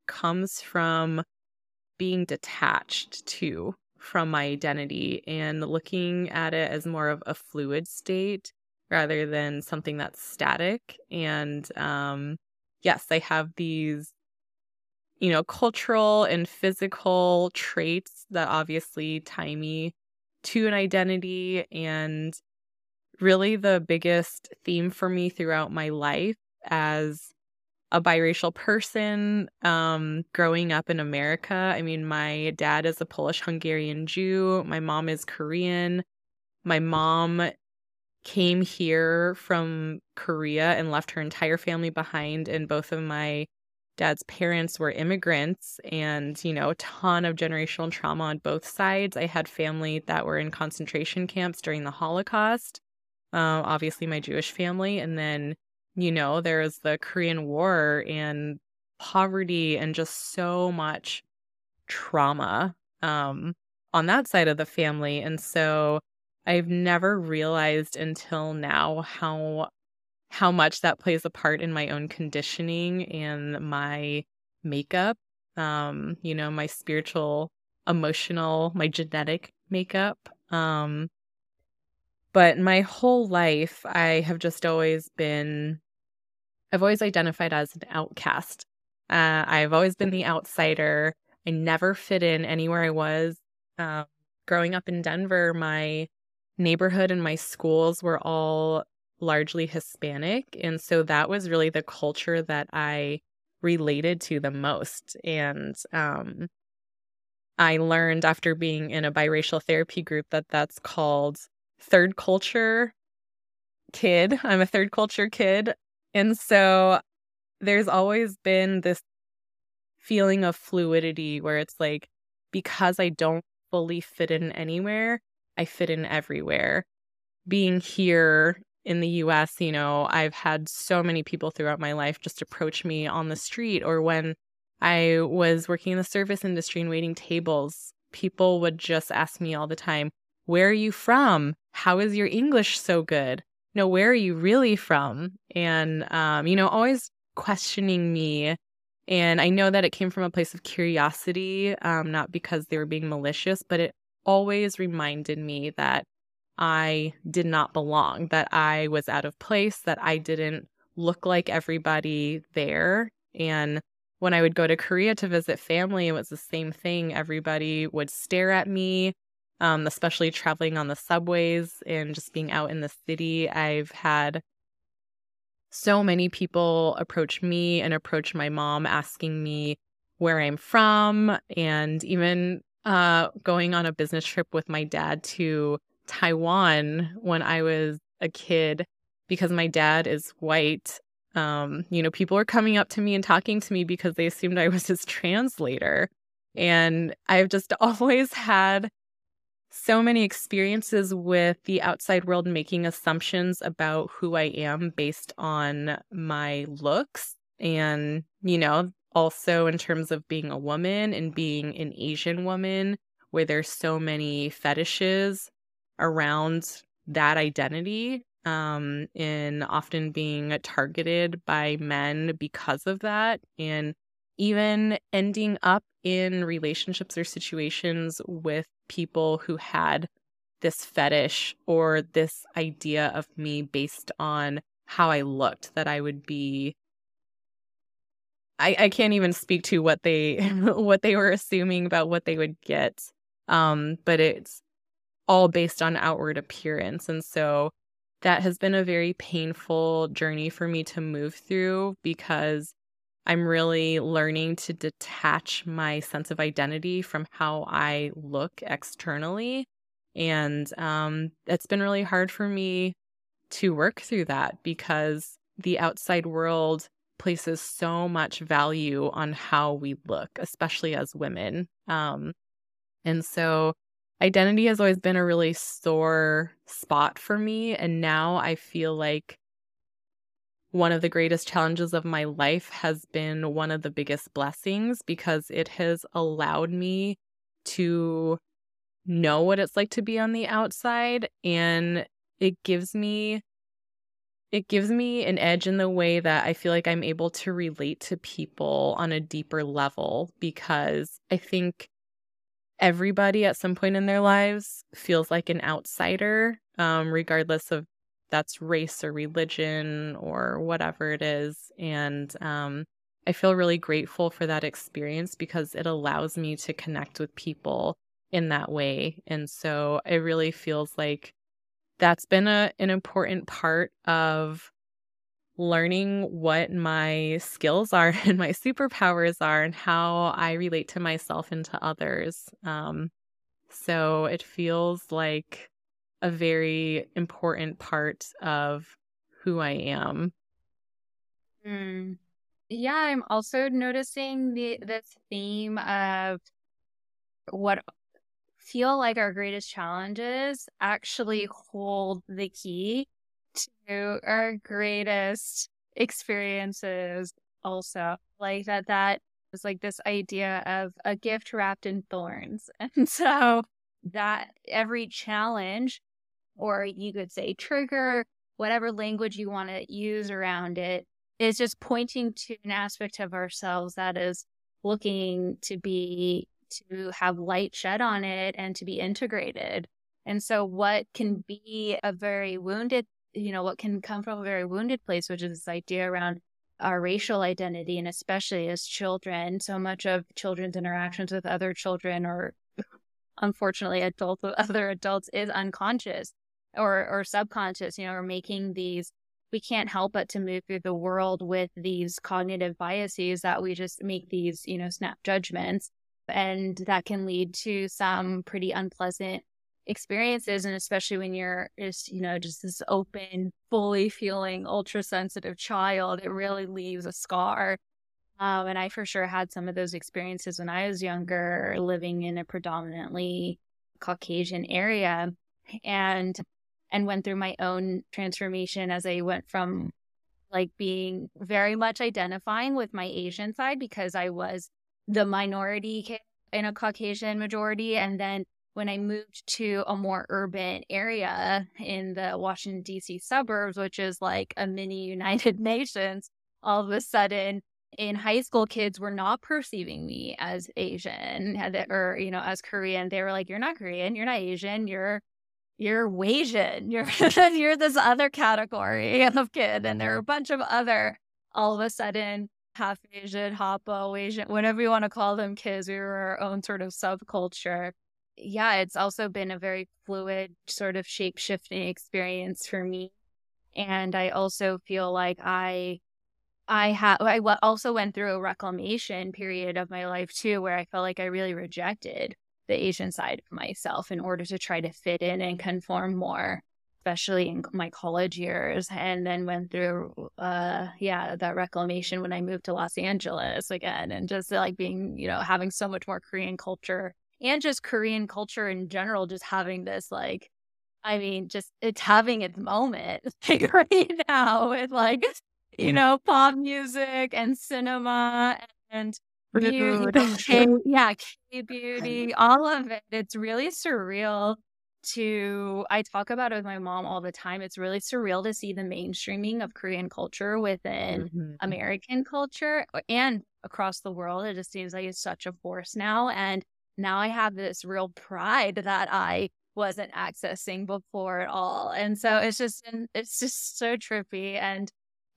comes from being detached too from my identity and looking at it as more of a fluid state rather than something that's static. And um, yes, I have these, you know, cultural and physical traits that obviously tie me to an identity. And really, the biggest theme for me throughout my life as a biracial person um, growing up in America. I mean, my dad is a Polish Hungarian Jew, my mom is Korean. My mom came here from Korea and left her entire family behind, and both of my dad's parents were immigrants and you know a ton of generational trauma on both sides i had family that were in concentration camps during the holocaust uh, obviously my jewish family and then you know, there was the Korean War and poverty and just so much trauma um, on that side of the family. And so I've never realized until now how how much that plays a part in my own conditioning and my makeup. Um, you know, my spiritual, emotional, my genetic makeup. Um, but my whole life, I have just always been, I've always identified as an outcast. Uh, I've always been the outsider. I never fit in anywhere I was. Uh, growing up in Denver, my neighborhood and my schools were all largely Hispanic. And so that was really the culture that I related to the most. And um, I learned after being in a biracial therapy group that that's called third culture kid. I'm a third culture kid. And so there's always been this feeling of fluidity where it's like, because I don't fully fit in anywhere, I fit in everywhere. Being here in the US, you know, I've had so many people throughout my life just approach me on the street or when I was working in the service industry and waiting tables, people would just ask me all the time, Where are you from? How is your English so good? No, where are you really from? And, um, you know, always questioning me. And I know that it came from a place of curiosity, um, not because they were being malicious, but it always reminded me that I did not belong, that I was out of place, that I didn't look like everybody there. And when I would go to Korea to visit family, it was the same thing. Everybody would stare at me, um, especially traveling on the subways and just being out in the city. I've had so many people approach me and approach my mom asking me where I'm from, and even uh, going on a business trip with my dad to Taiwan when I was a kid because my dad is white. Um, you know, people were coming up to me and talking to me because they assumed I was his translator. And I've just <laughs> always had so many experiences with the outside world making assumptions about who I am based on my looks. And, you know, also in terms of being a woman and being an Asian woman, where there's so many fetishes around that identity um in often being targeted by men because of that and even ending up in relationships or situations with people who had this fetish or this idea of me based on how I looked that I would be I, I can't even speak to what they <laughs> what they were assuming about what they would get um but it's all based on outward appearance. And so that has been a very painful journey for me to move through because I'm really learning to detach my sense of identity from how I look externally. And um, it's been really hard for me to work through that because the outside world places so much value on how we look, especially as women. Um, and so identity has always been a really sore spot for me. And now I feel like one of the greatest challenges of my life has been one of the biggest blessings because it has allowed me to know what it's like to be on the outside and it gives me it gives me an edge in the way that I feel like I'm able to relate to people on a deeper level because I think everybody at some point in their lives feels like an outsider, um, regardless of that's race or religion or whatever it is. And um, I feel really grateful for that experience because it allows me to connect with people in that way. And so it really feels like that's been a, an important part of learning what my skills are <laughs> and my superpowers are and how I relate to myself and to others. Um, so it feels like a very important part of who I am. Mm. Yeah, I'm also noticing the this theme of what feel like our greatest challenges actually hold the key to our greatest experiences also like that that was like this idea of a gift wrapped in thorns <laughs> and so that every challenge or you could say trigger whatever language you want to use around it is just pointing to an aspect of ourselves that is looking to be to have light shed on it and to be integrated. And so what can be a very wounded, you know, what can come from a very wounded place, which is this idea around our racial identity and especially as children, so much of children's interactions with other children or unfortunately adults with other adults is unconscious or or subconscious, you know, or making these we can't help but to move through the world with these cognitive biases that we just make these, you know, snap judgments. And that can lead to some pretty unpleasant experiences. And especially when you're just, you know, just this open, fully feeling ultra sensitive child, it really leaves a scar. Um, and I for sure had some of those experiences when I was younger, living in a predominantly Caucasian area. And and went through my own transformation as I went from mm. like being very much identifying with my Asian side because I was the minority kid in a Caucasian majority. And then when I moved to a more urban area in the Washington, D.C. suburbs, which is like a mini <laughs> United Nations, all of a sudden in high school, kids were not perceiving me as Asian or, you know, as Korean. They were like, you're not Korean, you're not Asian, you're you're Wasian, you're <laughs> you're this other category of kid, and there are a bunch of other all of a sudden half Asian, Hapa, Asian, whatever you want to call them kids. We were our own sort of subculture. Yeah, it's also been a very fluid, sort of shape shifting experience for me. And I also feel like I I have I also went through a reclamation period of my life too where I felt like I really rejected the Asian side of myself in order to try to fit in and conform more, especially in my college years. And then went through, uh, yeah, that reclamation when I moved to Los Angeles again, and just like being, you know, having so much more Korean culture and just Korean culture in general, just having this like, I mean, just it's having its moment <laughs> like right now with like, you know, pop music and cinema and Beauty, K, yeah, K beauty, all of it. It's really surreal to I talk about it with my mom all the time. It's really surreal to see the mainstreaming of Korean culture within mm-hmm. American culture and across the world. It just seems like it's such a force now. And now I have this real pride that I wasn't accessing before at all. And so it's just it's just so trippy. And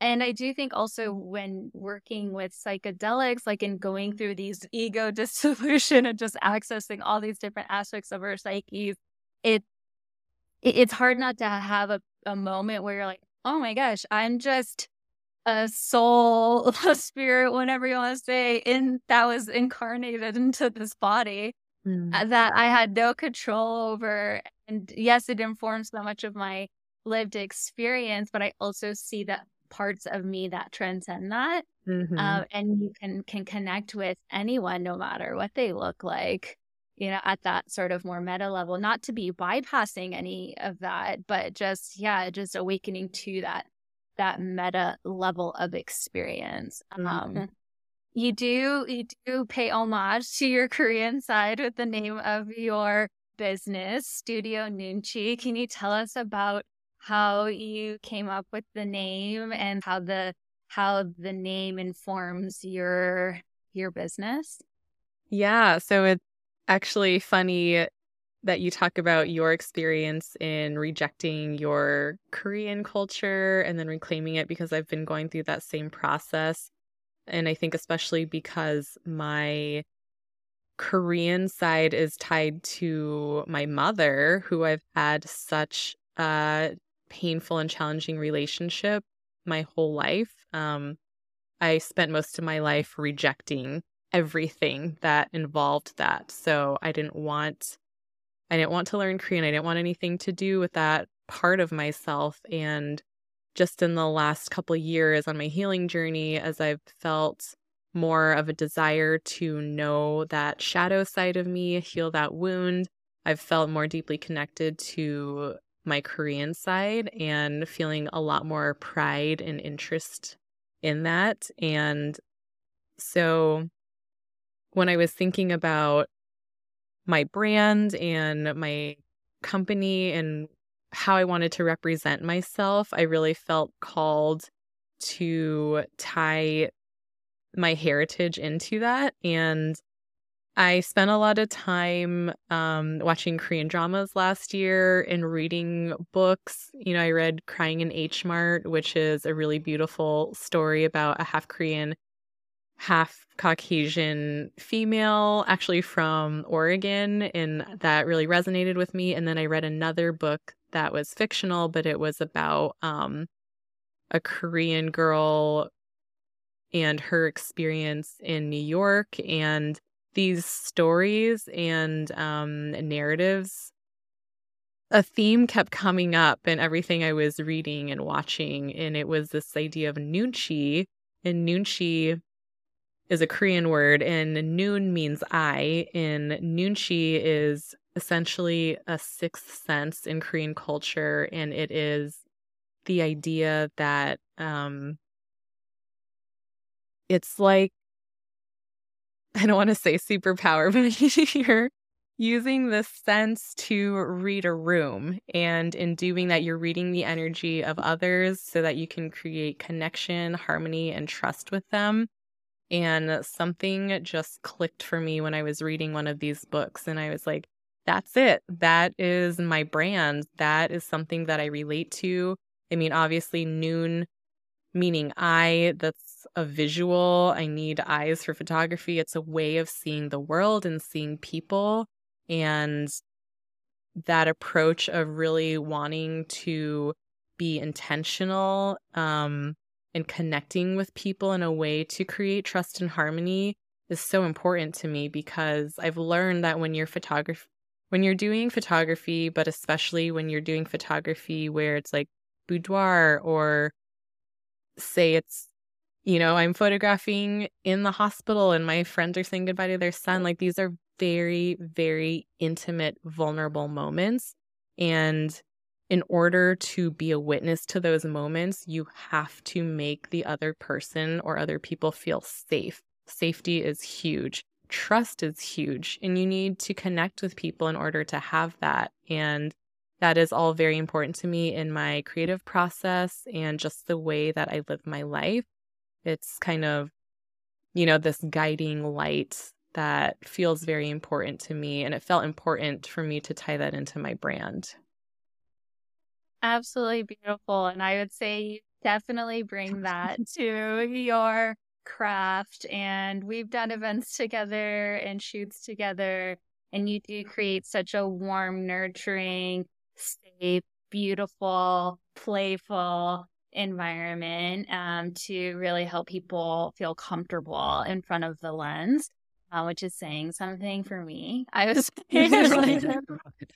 and I do think also mm-hmm. when working with psychedelics, like in going mm-hmm. through these ego <laughs> dissolution and just accessing all these different aspects of our psyches, it, it it's hard not to have a, a moment where you're like, oh my gosh, I'm just a soul, <laughs> a spirit, whatever you want to say, in that was incarnated into this body mm. Uh, that I had no control over. And yes, it informs so much of my lived experience, but I also see that parts of me that transcend that mm-hmm. um, and you can can connect with anyone no matter what they look like you know at that sort of more meta level not to be bypassing any of that but just yeah just awakening to that that meta level of experience mm-hmm. um you do you do pay homage to your korean side with the name of your business studio nunchi can you tell us about how you came up with the name and how the how the name informs your your business? Yeah, so it's actually funny that you talk about your experience in rejecting your Korean culture and then reclaiming it because I've been going through that same process. And I think, especially because my Korean side is tied to my mother, who I've had such a painful and challenging relationship my whole life. Um, I spent most of my life rejecting everything that involved that. So I didn't want I didn't want to learn Korean. I didn't want anything to do with that part of myself and just in the last couple years on my healing journey as I've felt more of a desire to know that shadow side of me, heal that wound, I've felt more deeply connected to my Korean side and feeling a lot more pride and interest in that. And so when I was thinking about my brand and my company and how I wanted to represent myself, I really felt called to tie my heritage into that. And I spent a lot of time um, watching Korean dramas last year and reading books. You know, I read Crying in H Mart, which is a really beautiful story about a half Korean, half Caucasian female, actually from Oregon. And that really resonated with me. And then I read another book that was fictional, but it was about um, a Korean girl and her experience in New York. And these stories and um, narratives, a theme kept coming up in everything I was reading and watching. And it was this idea of nunchi. And nunchi is a Korean word, and noon means eye. And nunchi is essentially a sixth sense in Korean culture. And it is the idea that um, it's like <laughs> I don't want to say superpower, <laughs> but you're using the sense to read a room. And in doing that, you're reading the energy of others so that you can create connection, harmony, and trust with them. And something just clicked for me when I was reading one of these books. And I was like, that's it. That is my brand. That is something that I relate to. I mean, obviously, noon meaning eye, that's a visual. I need eyes for photography. It's a way of seeing the world and seeing people. And that approach of really wanting to be intentional um, and connecting with people in a way to create trust and harmony is so important to me because I've learned that when you're photography when you're doing photography, but especially when you're doing photography where it's like boudoir or say it's you know i'm photographing in the hospital and my friends are saying goodbye to their son like these are very very intimate vulnerable moments. And in order to be a witness to those moments you have to make the other person or other people feel safe. Safety is huge. Trust is huge. And you need to connect with people in order to have that. And that is all very important to me in my creative process and just the way that I live my life. It's kind of, you know, this guiding light that feels very important to me. And it felt important for me to tie that into my brand. Absolutely beautiful. And I would say you definitely bring that <laughs> to your craft. And we've done events together and shoots together. And you do create such a warm, nurturing, safe, beautiful, playful environment um, to really help people feel comfortable in front of the lens. Uh, which is saying something for me. I was <laughs> <laughs> I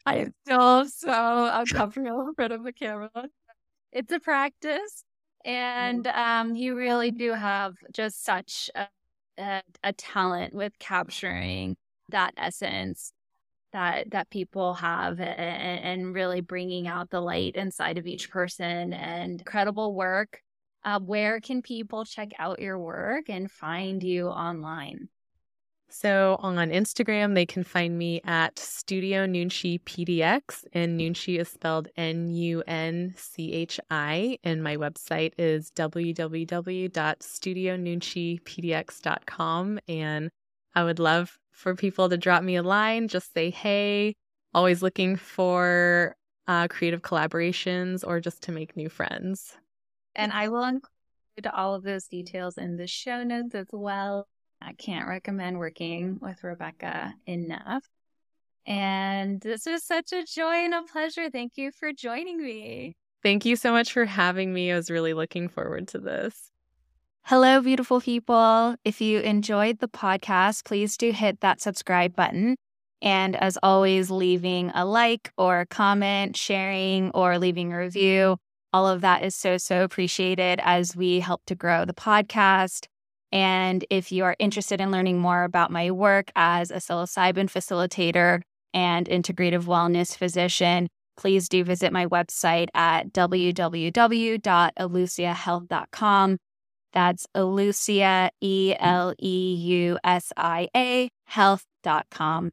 am still so uncomfortable in front of the camera. It's a practice, and um, you really do have just such a, a, a talent with capturing that essence that that people have and, and, really bringing out the light inside of each person and incredible work uh, where can people check out your work and find you online so on Instagram, they can find me at Studio Nunchi PDX, and Nunchi is spelled N U N C H I. And my website is www.studionunchipdx.com. And I would love for people to drop me a line, just say, hey, always looking for uh, creative collaborations or just to make new friends. And I will include all of those details in the show notes as well. I can't recommend working with Rebecca enough. And this was such a joy and a pleasure. Thank you for joining me. Thank you so much for having me. I was really looking forward to this. Hello, beautiful people. If you enjoyed the podcast, please do hit that subscribe button. And as always, leaving a like or a comment, sharing or leaving a review. All of that is so, so appreciated as we help to grow the podcast. And if you are interested in learning more about my work as a psilocybin facilitator and integrative wellness physician, please do visit my website at www.eleusiahealth.com. That's Eleusia, E L E U S I A, health.com.